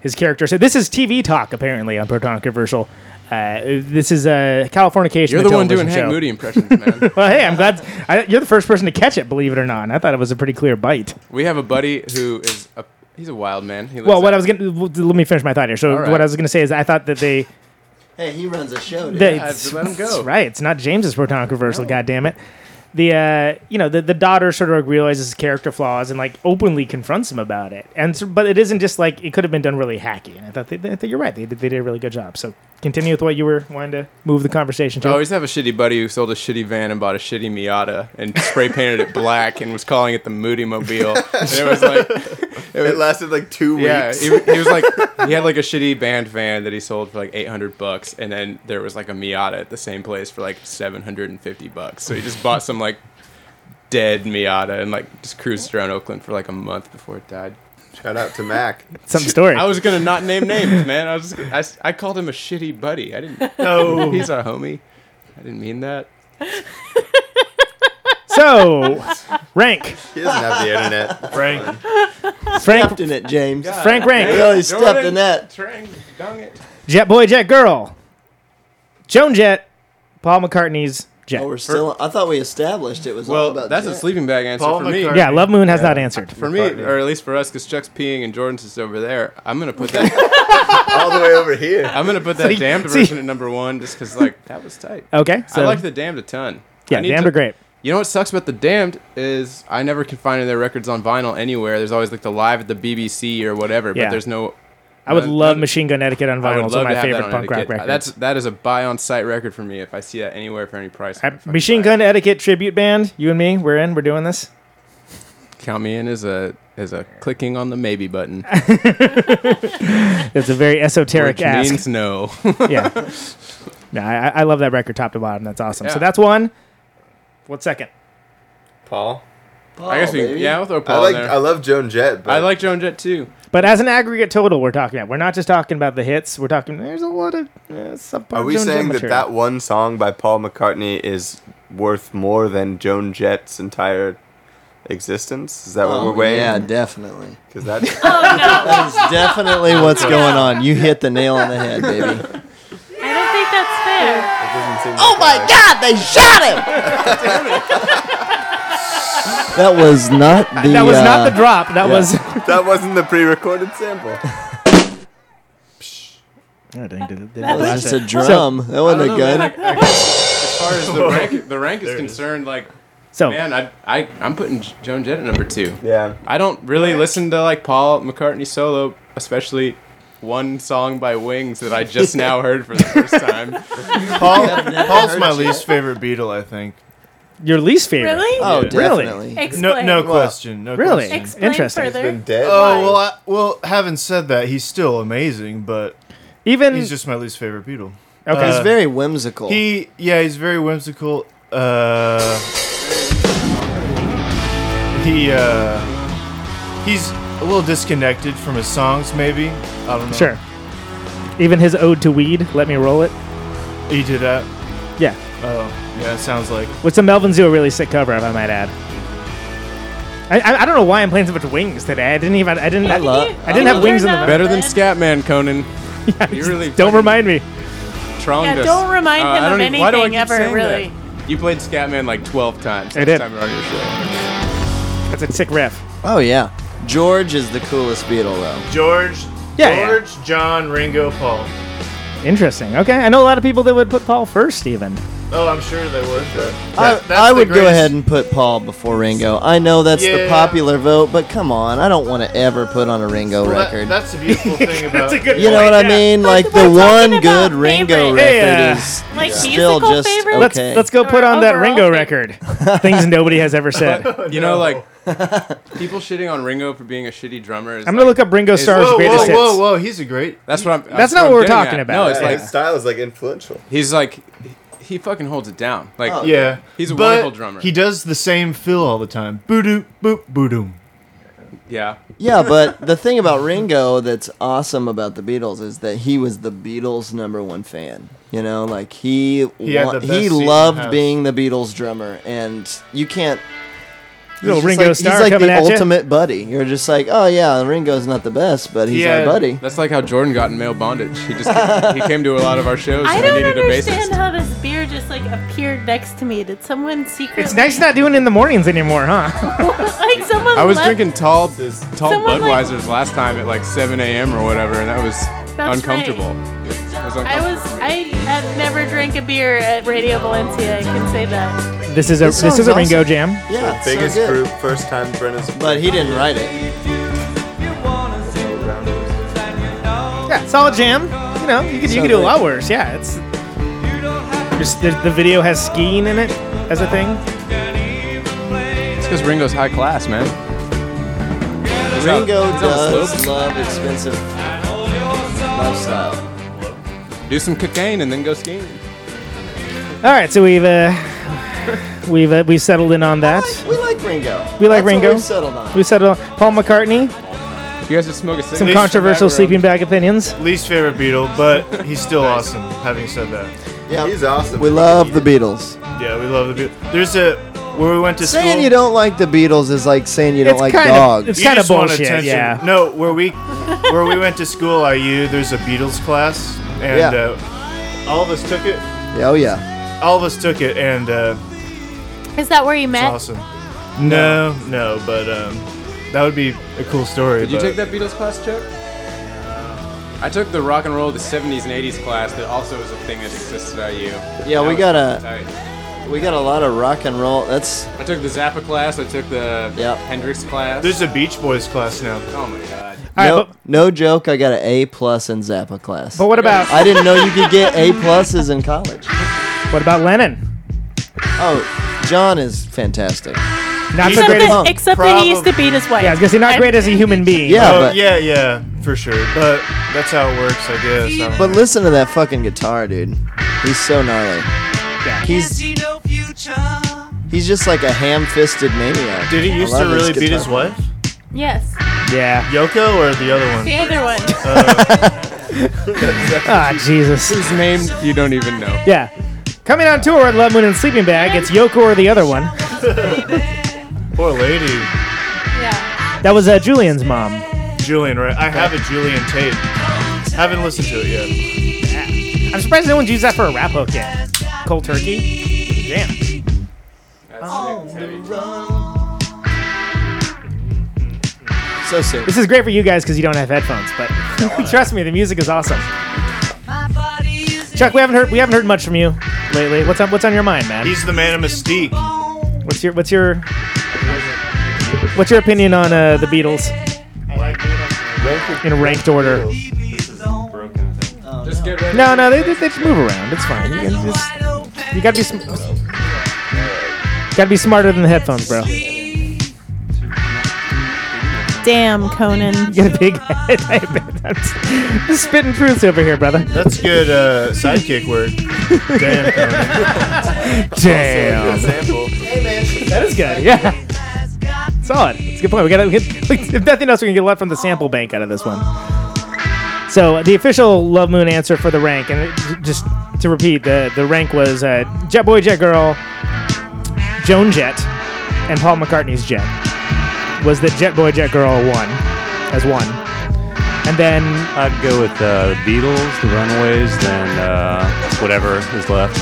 F: his character said this is TV talk apparently on Protonic Reversal. Uh, this is a uh, Californication.
K: You're the one
F: television
K: doing Hank
F: show.
K: Moody impressions, man.
F: well, hey, I'm glad I, you're the first person to catch it. Believe it or not, and I thought it was a pretty clear bite.
K: We have a buddy who is a he's a wild man. He lives
F: Well, what
K: out-
F: I was gonna let me finish my thought here. So
K: All right.
F: what I was gonna say is I thought that they
J: Hey, he runs a show. Dude.
F: that
K: I have to let him go.
F: That's right. It's not James's Protonic Reversal. God damn it. The uh, you know the, the daughter sort of like realizes his character flaws and like openly confronts him about it. And so, but it isn't just like it could have been done really hacky. And I thought they, I think you're right. They did, they did a really good job. So continue with what you were wanting to move the conversation to.
K: I always have a shitty buddy who sold a shitty van and bought a shitty Miata and spray painted it black and was calling it the Moody Mobile. And it was like
O: It,
K: was-
O: lasted like two weeks.
K: Yeah, he, he was like he had like a shitty band van that he sold for like eight hundred bucks, and then there was like a Miata at the same place for like seven hundred and fifty bucks. So he just bought some like dead Miata and like just cruised around Oakland for like a month before it died.
O: Shout out to Mac.
F: Some story.
K: I was gonna not name names, man. I was just, I, s- I called him a shitty buddy. I didn't.
F: No.
K: he's our homie. I didn't mean that.
F: So rank.
O: He doesn't have the internet.
F: Frank.
J: Frank.
F: Frank.
J: Stepped in it, James.
F: Frank Rank.
J: Really stepped in that.
K: Trang, dong it.
F: Jet Boy, Jet Girl. Joan Jett. Paul McCartney's Jet.
J: Oh, we're still. I thought we established it was all
K: Well,
J: about.
K: that's a
J: Jet.
K: sleeping bag answer
L: Paul
K: for me.
L: McCartney.
F: yeah, Love Moon has not answered.
K: For me,
O: McCartney.
K: or at least for us, because Chuck's peeing and Jordan's is over there. I'm gonna put that.
O: All the way over here.
K: I'm gonna put that
F: See-
K: damned
F: see-
K: version at number one, just because like that was tight.
F: Okay, so
K: I like the damned a ton.
F: yeah,
K: I need
F: damned
K: to-
F: are great.
K: You know what sucks about the damned is I never can find their records on vinyl anywhere. There's always like the live at the BBC or whatever,
F: Yeah.
K: but there's no.
F: I would love
K: none-
F: Machine Gun Etiquette on vinyl. It's one of my favorite
K: on
F: punk rock
K: etiquette.
F: records.
K: That's that is a buy on site record for me. If I see that anywhere for any price, I'm
F: Uh,
K: gonna fucking
F: Machine
K: buy it.
F: Gun Etiquette tribute band. You and me, we're in. We're doing this.
K: Count me in as a as a clicking on the maybe button,
F: It's a very esoteric
K: which
F: ask.
K: means no.
F: yeah. No, I, I love that record top to bottom. That's awesome. So that's one. What's second?
O: Paul.
K: I guess we
J: baby.
K: yeah, we'll throw
O: I like.
K: in there.
O: I love Joan Jett. But
K: I like Joan Jett too.
F: But as an aggregate total, we're talking about. We're not just talking about the hits. We're talking. There's a lot of uh, subpar
O: Are we
F: Joan Jett
O: saying that
F: material.
O: that one song by Paul McCartney is worth more than Joan Jett's entire existence? Is that what
J: Oh,
O: we're weighing?
J: Yeah, definitely.
O: Because that's
J: That is definitely what's going on. You hit the nail on the head, baby.
G: I don't think that's fair.
O: it doesn't seem.
J: Oh my God! They shot him. that was not the.
F: that was not
J: uh,
F: the drop. That
J: yeah.
F: was.
O: that wasn't the pre-recorded sample.
J: That was just a drum. that wasn't a
K: I
J: gun.
K: man. I- I- as far as the rank, the rank is concerned, like
F: So
K: man, I I I'm putting Joan Jett at number two.
O: Yeah.
K: I don't really listen to like Paul McCartney solo, especially one song by Wings that I just now heard for the first time.
L: Paul, Paul's my
J: it.
L: least favorite Beatle, I think.
F: Your least favorite.
G: Really?
J: Oh,
K: Yeah.
F: Really?
J: definitely.
G: Explain.
L: No, no
J: Well,
L: question. No
F: Really?
L: question.
G: Explain
F: Interesting.
G: further.
O: Been dead.
L: Oh well, I, well. Having said that, he's still amazing, but
F: Even
L: he's just my least favorite Beatle.
F: okay.
J: He's
L: Uh,
J: very whimsical.
L: He, yeah, he's very whimsical. Uh, he, uh, he's a little disconnected from his songs, maybe. I don't know.
F: sure. Even his ode to weed. Let me roll it.
L: He did that.
F: Yeah.
L: Oh, yeah. It sounds like.
F: With some Melvin Zoo, a really sick cover, if I might add. I, I, I don't know why I'm playing so much wings today. I didn't even I didn't
J: I love-
F: I didn't have wings in the
G: Better
K: Better than Scatman, Conan.
F: Yeah,
K: You really
F: don't remind me.
K: Tronged
G: Yeah,
K: us.
G: don't remind
K: Uh,
G: him
K: I
G: of
K: don't even- why do I
G: anything
K: keep
G: ever,
K: saying that?
G: really.
K: You played Scatman like 12 times.
F: I did.
K: Time you were on your show.
F: That's a sick riff.
J: Oh yeah, George is the coolest Beatle though.
L: George,
F: Yeah, yeah.
L: George, John, Ringo, Paul.
F: Interesting. Okay, I know a lot of people that would put Paul first, even.
L: Oh, I'm sure they would. But
J: I,
L: that- that's
J: I
L: the
J: would go ahead and put Paul before Ringo. I know that's the popular vote, but come on, I don't want to ever put on a Ringo
L: Well, that-
J: record.
L: that's the beautiful thing about.
J: you know what I mean? Like the one good Ringo record
F: Hey, uh,
J: is
G: Like
J: still
G: musical
J: just
G: favorites?
F: Let's
J: okay.
F: let's go put
G: Or
F: on that
G: overall
F: Ringo record. Things nobody has ever said.
K: You know, like people shitting on Ringo for being a shitty drummer. Is
F: I'm gonna
K: like-
F: look up Ringo
K: is-
F: Starr's
L: Whoa,
F: greatest
L: whoa,
F: hits.
L: whoa, whoa! He's a great.
K: That's what I'm.
F: That's not
K: what
F: what we're talking
K: at.
F: about.
K: No, it's
F: Yeah.
K: like
O: His style is like influential.
K: he's like he fucking holds it down. Like
J: Oh,
L: Yeah,
K: he's a
L: but
K: wonderful drummer.
L: He does the same fill all the time. Boo doo boop boo doom.
K: yeah.
J: Yeah, but the thing about Ringo that's awesome about the Beatles is that he was the Beatles' number one fan. You know, like he
L: He
J: wa- he
L: seat in the
J: loved being the Beatles drummer, and you can't.
F: Little
J: he's
F: Ringo
J: like,
F: Starr
J: he's like
F: coming
J: the
F: at ya.
J: ultimate buddy. You're just like, oh yeah, Ringo's not the best, but he's
L: Yeah.
J: our buddy.
K: That's like how Jordan got in male bondage. He just he came to a lot of our shows
G: I
K: and he
G: don't
K: needed a
G: understand
K: bassist.
G: how this beer just like appeared next to me. Did someone secretly?
F: It's nice not doing it in the mornings anymore, huh?
G: like someone.
K: I was
G: left-
K: drinking tall tall
G: Someone, like-
K: Budweisers last time at like 7 a.m. or whatever, and that was
G: That's
K: uncomfortable. It was
G: I
K: uncomfortable.
G: was. I had never drank a beer at Radio Valencia. I can say that.
F: This is a
J: This
F: this is a
J: sounds
F: Ringo
J: awesome.
F: jam.
J: Yeah, it's so
O: Biggest
J: good.
O: group, first time Brenna's.
J: But he didn't write it.
F: Yeah, solid jam. You know, you could you could do a lot worse. Yeah, it's just the, the video has skiing in it as a thing.
K: It's because Ringo's high class, man. He's
J: Ringo
K: he's on the
J: does love expensive lifestyle.
K: Do some cocaine and then go skiing.
F: All right, so we've uh, we've uh, we've settled in on that.
J: We like Ringo.
F: We like
J: That's what
F: Ringo.
J: we've settled on.
F: We settled on Paul McCartney.
K: You guys just smoke a
F: Some
K: cigarette?
F: controversial sleeping bag opinions.
L: Least favorite Beatle, but he's still awesome. Having said that,
J: Yeah,
O: He's awesome.
J: we love the Beatles.
L: yeah, we love the Beatles. There's a where we went to
J: Saying
L: school.
J: you don't like the Beatles is like saying you don't
F: It's
J: like
F: kind of-
J: dogs.
F: it's
L: You
F: kind of
L: just want
F: bullshit.
L: attention.
F: Yeah.
L: No, where we where we went to school, IU, there's a Beatles class, and
J: Yeah.
L: uh, all of us took it.
J: oh yeah.
L: All of us took it, and uh,
G: Is that where you
L: it's
G: met?
L: awesome. No, no, but um, that would be a cool story.
K: Did you
L: but-
K: take that Beatles class, Chuck? I took the rock and roll, the 70s and 80s class that also was a thing that existed at IU.
J: Yeah,
K: That
J: we
K: was
J: got a
K: tight.
J: We got a lot of rock and roll. That's
K: I took the Zappa class. I took the
J: Yep.
K: Hendrix class.
L: There's a Beach Boys class now.
K: oh my god.
F: All right,
J: no,
F: but,
J: no joke. I got an A plus in Zappa class.
F: but what about
J: I didn't know you could get A pluses in college.
F: what about Lennon?
J: Oh, John is fantastic.
F: Not so
J: He's
F: great.
J: the
F: As,
J: punk.
G: Except that he used to beat his wife.
F: yeah, I was gonna say not great as a human being.
J: Yeah,
L: oh,
J: but
L: yeah, yeah, for sure. But that's how it works, I guess. I don't
J: but
L: know.
J: listen to that fucking guitar, dude. He's so gnarly.
F: Yeah.
J: He's he's just like a ham-fisted maniac.
L: Did he used to really beat his wife?
G: Yes.
F: Yeah.
L: Yoko or the other one?
G: The other one.
F: Ah, Jesus.
K: His name you don't even know.
F: Yeah. Coming on tour with Love Moon and Sleeping Bag, it's Yoko or the other one.
L: Poor lady.
G: yeah.
F: That was uh, Julian's mom.
L: Julian, right? I have a Julian tape. Haven't listened to it yet.
F: I'm surprised no one's used that for a rap hook yet. Cold turkey. Damn.
J: So sick.
F: This is great for you guys because you don't have headphones, but trust me, the music is awesome. Chuck, we haven't heard we haven't heard much from you lately. What's on What's on your mind, man?
L: He's the man of mystique.
F: What's your What's your What's your opinion on uh, the Beatles in ranked order?
K: Just get ready.
F: No, no, they, they, they just move around. It's fine. You can just you gotta be sm- gotta be smarter than the headphones, bro.
G: Damn, Conan.
F: You got a big head. I'm just spitting truths over here, brother.
L: That's good uh, sidekick work. Damn. Conan.
F: Damn.
O: Sample.
F: That is good. Yeah. Solid. It's a good point. We got to if nothing else, we can get a lot from the sample bank out of this one. So the official Love Moon answer for the rank, and it- just to repeat, the the rank was uh, Jet Boy, Jet Girl, Joan Jett, and Paul McCartney's Jet. Was that Jet Boy, Jet Girl one as one, and then
N: I'd go with uh, the Beatles, the Runaways, then uh, whatever is left.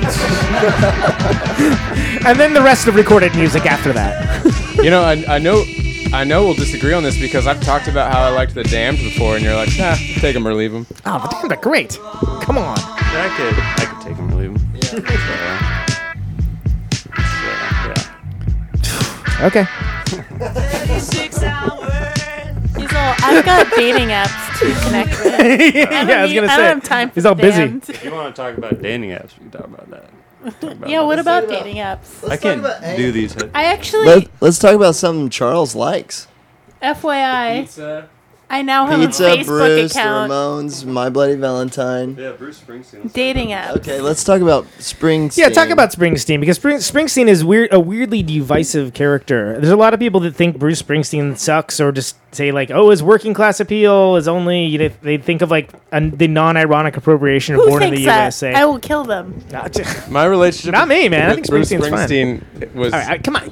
F: and then the rest of recorded music after that.
K: You know, I, I know, I know we'll disagree on this because I've talked about how I liked the Damned before, and you're like, nah, take them or leave them.
F: Oh, the Damned are great. Come on.
N: I could, I could take them or leave them. Yeah.
F: Okay.
G: He's all, I've got dating apps to connect with.
F: Yeah,
G: I,
F: I was
G: need-
F: gonna
G: I
F: say,
G: don't have time for
F: he's all busy.
G: Damned.
N: If you want to talk about dating apps, we can talk about that. Talk about
G: Yeah,
N: that.
G: what about dating apps?
N: I can't do these.
G: I actually,
J: Let, let's talk about something Charles likes.
G: FYI,
N: Pizza.
G: I now have
J: Pizza,
G: a Facebook
J: Bruce, the
G: account.
J: Ramones, My Bloody Valentine.
N: Yeah, Bruce Springsteen.
G: Dating apps.
J: Okay, let's talk about Springsteen.
F: Yeah, talk about Springsteen because Spring- Springsteen is weird, a weirdly divisive character. There's a lot of people that think Bruce Springsteen sucks, or just say like, "Oh, his working class appeal is only." You know, they think of like an, the non-ironic appropriation of
G: Who
F: "Born in
G: thinks
F: the
G: that?
F: USA."
G: I will kill them.
K: My relationship.
F: Not me, man. I
K: with
F: think
K: Bruce
F: Springsteen's fine.
K: Springsteen was.
F: All right, come on,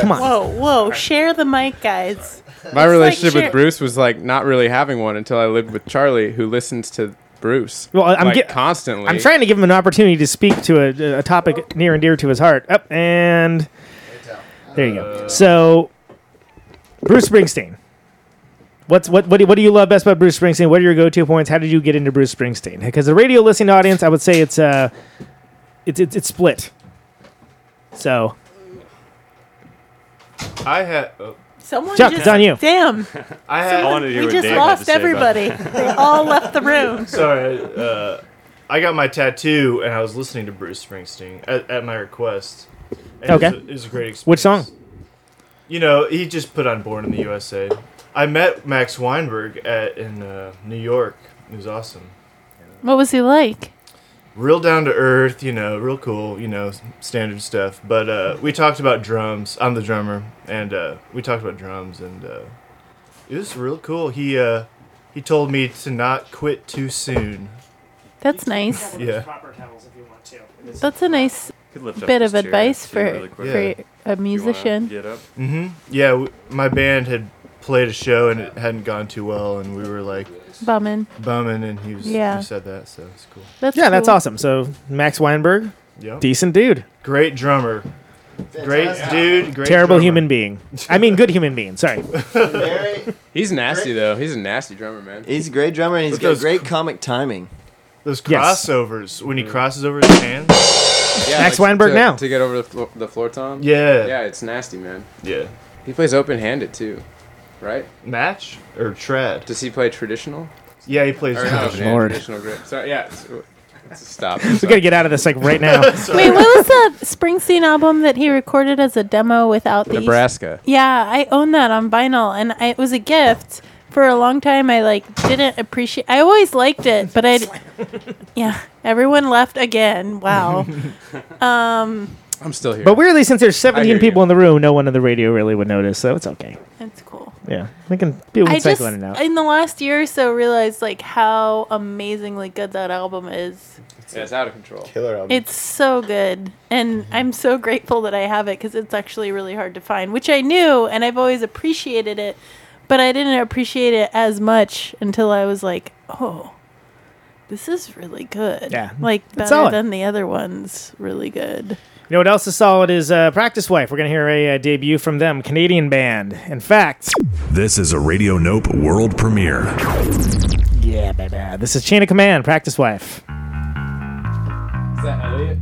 F: come on.
G: Whoa, whoa! Share the mic, guys.
K: My
G: It's
K: relationship
G: like
K: with Bruce was like not really having one until I lived with Charlie, who listens to Bruce.
F: Well, I'm
K: like,
F: get-
K: constantly.
F: I'm trying to give him an opportunity to speak to a, a topic near and dear to his heart. Up and there you go. So, Bruce Springsteen. What's what what do, what do you love best about Bruce Springsteen? What are your go-to points? How did you get into Bruce Springsteen? Because the radio listening audience, I would say it's uh, it's it's, it's split. So,
L: I had. Oh.
G: Someone
F: Chuck,
G: just
F: it's on you.
G: Damn.
L: I had.
G: Someone- we just lost everybody. they all left the room.
L: Sorry. Uh, I got my tattoo and I was listening to Bruce Springsteen at, at my request. And
F: Okay.
L: It was, a, it was a great experience.
F: Which song?
L: You know, he just put on Born in the USA. I met Max Weinberg at in uh, New York. It was awesome.
G: What was he like?
L: Real down to earth, you know, real cool, you know, standard stuff. But uh, we talked about drums. I'm the drummer, and uh, we talked about drums, and uh, it was real cool. He uh, he told me to not quit too soon.
G: That's nice.
L: Yeah.
G: That's a nice
N: Could lift up
G: bit
N: his
G: of
N: chair,
G: advice
N: too,
G: for,
N: really quick.
G: for
L: Yeah.
G: a musician.
N: Get up.
L: hmm Yeah, w- my band had played a show and it hadn't gone too well, and we were like
G: Bumming.
L: bumming, and he was
G: Yeah.
L: he said that, so it's cool.
G: That's
F: yeah, that's
G: cool.
F: awesome. So Max Weinberg,
L: Yep.
F: decent dude,
L: Great drummer, great dude, great
F: terrible
L: drummer.
F: human being. I mean, good human being. Sorry.
J: Very,
K: He's nasty though. He's a nasty drummer, man.
J: he's a great drummer and he's
L: With
J: got
L: those
J: great comic timing.
L: Those
F: Yes.
L: crossovers when he mm-hmm. crosses over his hands.
K: Yeah,
F: Max
K: like,
F: Weinberg
K: to,
F: now.
K: to get over the, flo- the floor tom.
L: Yeah.
K: Yeah, it's nasty, man.
L: Yeah.
K: He plays open-handed too, right?
L: Match or tread?
K: Does he play traditional?
L: Yeah, he plays
K: Or no,
L: traditional.
K: yeah,
F: Lord.
K: traditional grip. Sorry, yeah. it's- it's- Stop.
F: We gotta get out of this like right now.
G: Wait, what was that Springsteen album that he recorded as a demo without the
K: Nebraska.
G: Yeah, I own that on vinyl, and I, it was a gift. For a long time, I like didn't appreciate. I always liked it, but I, yeah, everyone left again. Wow. um,
K: I'm still here.
F: But weirdly, since there's 17
K: hear
F: people in the room, no one on the radio really would notice, so it's okay.
G: it's cool.
F: Yeah, we can people can
G: I just
F: cycle in and out.
G: in the last year or so realized like how amazingly good that album is.
K: Yeah, it's out of control.
L: Killer album.
G: It's so good, and mm-hmm. I'm so grateful that I have it because it's actually really hard to find, which I knew, and I've always appreciated it, but I didn't appreciate it as much until I was like, oh, this is really good.
F: Yeah,
G: like better than the other ones. Really good.
F: You know what else is solid is uh, Practice Wife. We're gonna hear a, uh debut from them, Canadian band. In fact,
R: This is a Radio Nope world premiere.
F: yeah, baby, this is Chain of Command, Practice Wife.
K: Is that Elliot?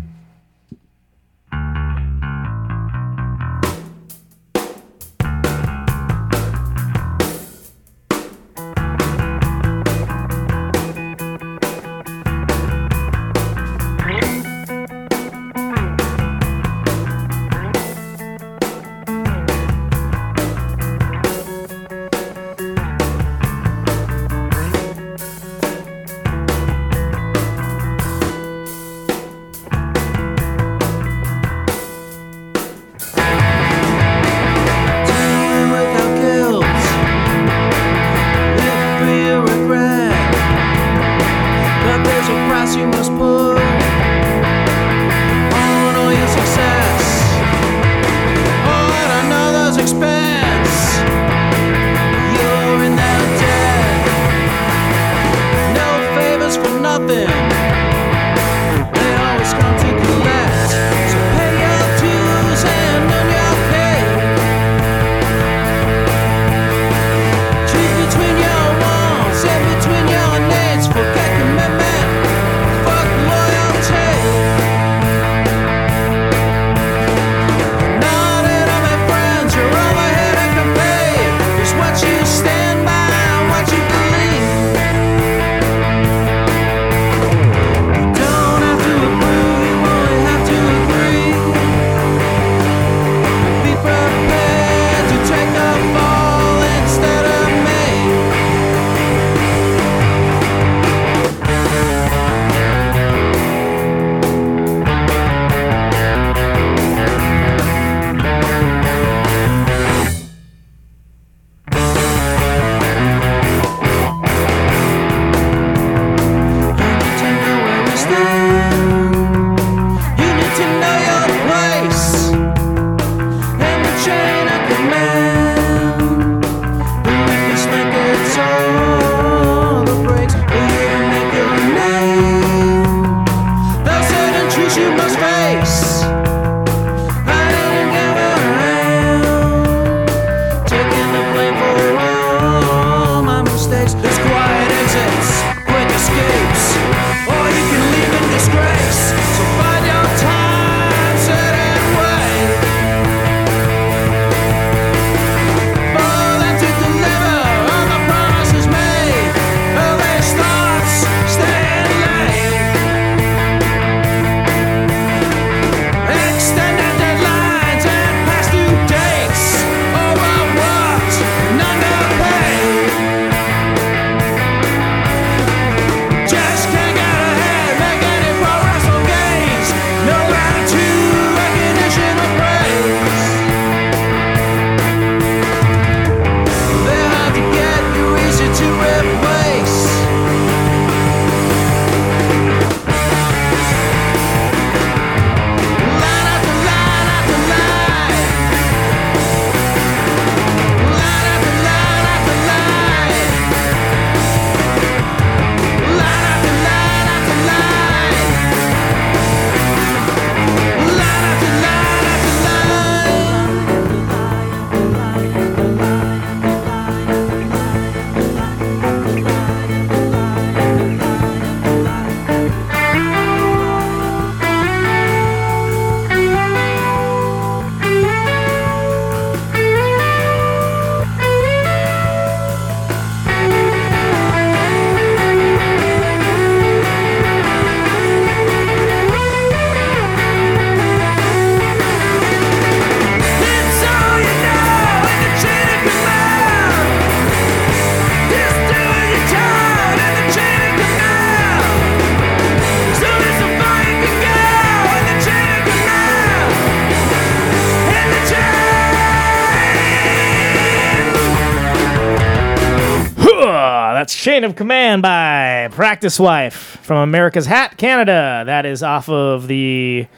F: Chain of Command by Practice Wife from America's Hat, Canada. That is off of the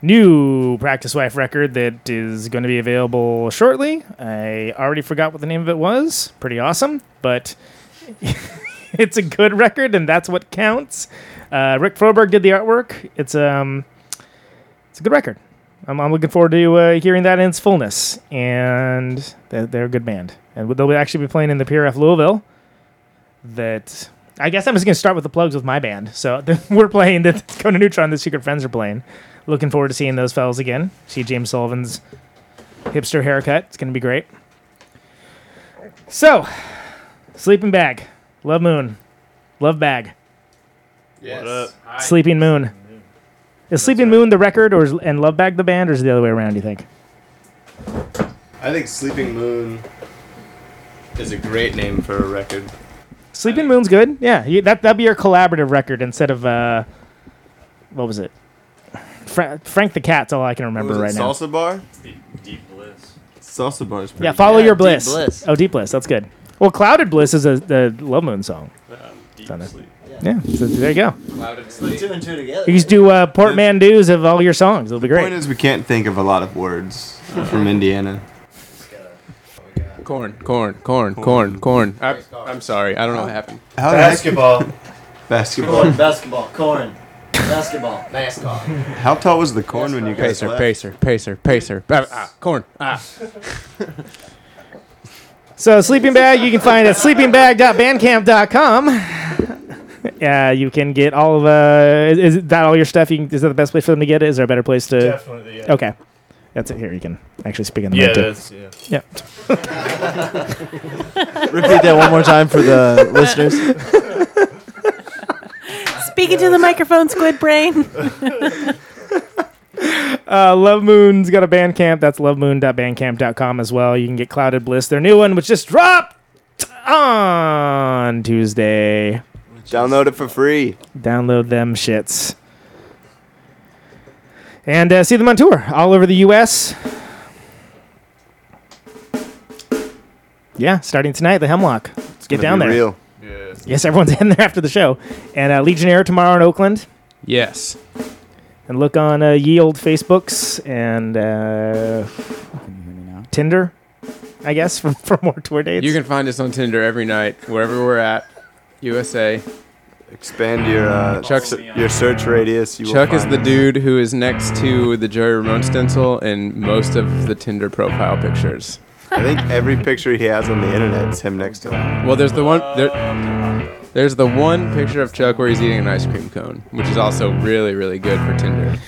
F: new Practice Wife record that is going to be available shortly. I already forgot what the name of it was. Pretty awesome, but it's a good record, and that's what counts. Uh, Rick Froberg did the artwork. It's um, it's a good record. I'm, I'm looking forward to uh, hearing that in its fullness, and they're, they're a good band, and they'll actually be playing in the PRF Louisville. That I guess I'm just gonna start with the plugs with my band. So we're playing the Conan Neutron. The Secret Friends are playing. Looking forward to seeing those fellas again. See James Sullivan's hipster haircut. It's gonna be great. So, sleeping bag, love moon, love bag.
M: Yes.
F: Sleeping Moon. Is Sleeping Moon the record, or is, and Love Bag the band, or is it the other way around? Do you think?
M: I think Sleeping Moon is a great name for a record.
F: Sleeping Moon's good. Yeah, you, that that'd be your collaborative record instead of uh, what was it? Fra- Frank the Cat's all I can remember
M: What
F: right
M: it,
F: now.
M: Salsa Bar?
N: Deep Bliss.
M: Salsa Bar is pretty
F: Yeah,
M: good.
F: follow your
P: Deep
F: bliss.
P: Bliss.
F: Oh, Deep Bliss. That's good. Well, Clouded Bliss is a the Love Moon song.
N: Deep
F: on it.
N: Sleep.
F: Yeah, so there you go.
C: Clouded sleep.
J: two and two together.
F: You just do uh, portmanteaus of all your songs. It'll be
M: The point is, we can't think of a lot of words from Indiana.
K: Corn, corn, corn, corn, corn. I, I'm sorry. I don't know what happened.
M: How the heck-
J: Basketball.
M: Basketball.
J: Corn, basketball, corn. Basketball, NASCAR.
M: How tall was the corn when you guys
K: Pacer,
M: left?
K: pacer, pacer, pacer. Ah, ah, corn. Ah.
F: So Sleeping Bag, you can find at sleepingbag.bandcamp.com. Uh, you can get all of uh, is, is that all your stuff? You can, is that the best place for them to get it? Is there a better place to?
L: Definitely, yeah.
F: Okay, that's it. Here you can actually speak in the
L: Yeah,
F: mic too.
L: that's yeah.
F: Yeah.
P: Repeat that one more time for the listeners.
G: Speaking to the microphone, Squid Brain.
F: Uh, Love Moon's got a Bandcamp. That's lovemoon.bandcamp.com as well. You can get Clouded Bliss, their new one, which just dropped on Tuesday.
O: Download it for free.
F: Download them shits. And uh, see them on tour all over the U.S. Yeah, starting tonight, the Hemlock. Let's
O: get
F: down
O: be
F: there.
O: Real.
F: Yes, yes, everyone's in there after the show. And uh, Legionnaire tomorrow in Oakland.
K: Yes.
F: And look on uh, Ye Old Facebooks and uh, Tinder, I guess, for, for more tour dates.
K: You can find us on Tinder every night, wherever we're at. USA.
O: Expand your uh,
K: Chuck's-
O: your search radius. You
K: Chuck is the
O: us.
K: dude who is next to the Joey Ramone stencil in most of the Tinder profile pictures.
O: I think every picture he has on the internet is him next to him.
K: Well, there's the one there, there's the one picture of Chuck where he's eating an ice cream cone, which is also really really good for Tinder.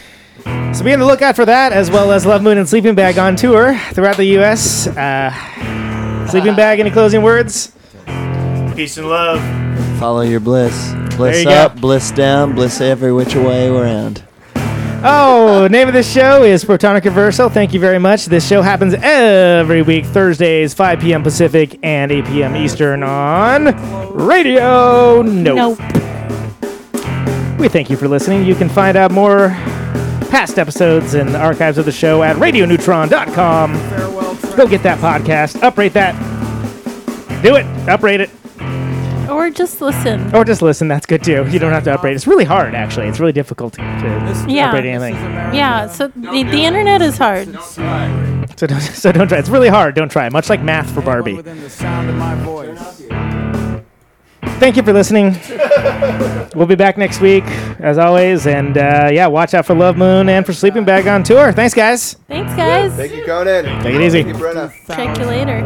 F: So be on the lookout for that, as well as Love Moon and Sleeping Bag on tour throughout the U.S. Uh, Sleeping Bag, any closing words?
L: Peace and love.
P: Follow your bliss. Bliss
F: you go.
P: up, bliss down, bliss every which way around.
F: Oh, the name of this show is Protonic Reversal. Thank you very much. This show happens every week, Thursdays, 5 p.m. Pacific and 8 p.m. Eastern on Radio Nope. We thank you for listening. You can find out more past episodes and archives of the show at radioneutron.com. Go get that podcast, uprate that. Do it, uprate it.
G: Or just listen.
F: Or just listen, that's good too. You don't have to upgrade. It's really hard, actually. It's really difficult to, to
G: Yeah.
F: uprate anything.
G: Yeah, so the, the internet is hard.
F: So don't, so don't try. It's really hard. Don't try. Much like math for Barbie.
D: Within the sound of my voice.
F: Thank you for listening. we'll be back next week, as always. And uh, yeah, watch out for Love Moon and for Sleeping Bag on tour. Thanks, guys.
G: Thanks, guys.
O: Thank you, Conan.
F: Take it easy.
O: Thank you, Brenna.
G: Check you later.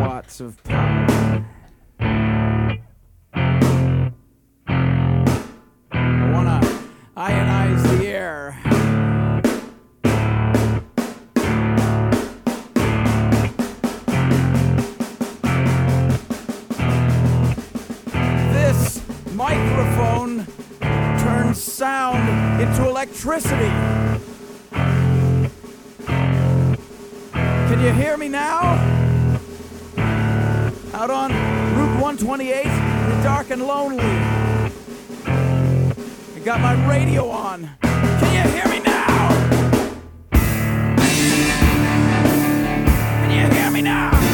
D: Sound into electricity. Can you hear me now? Out on Route 128, in the dark and lonely. I got my radio on. Can you hear me now? Can you hear me now?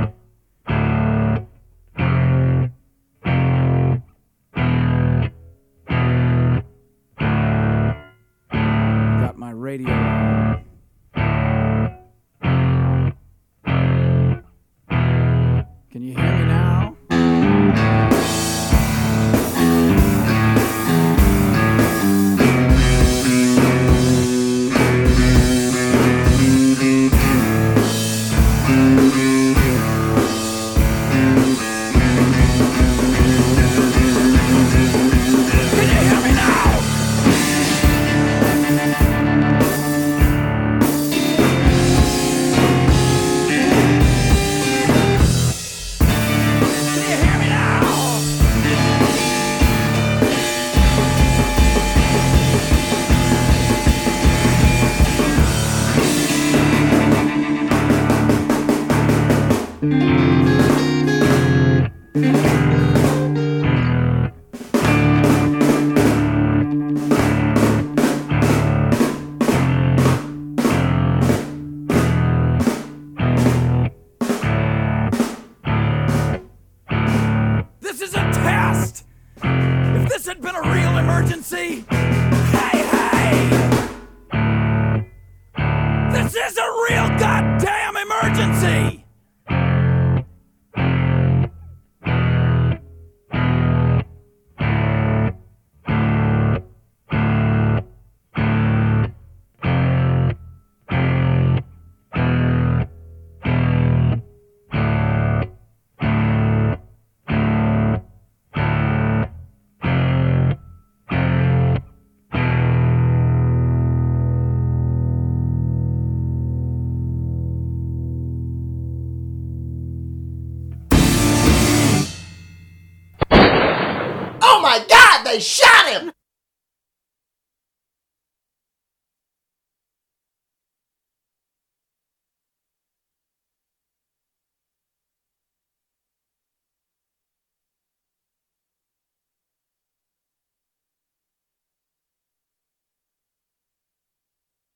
D: Radio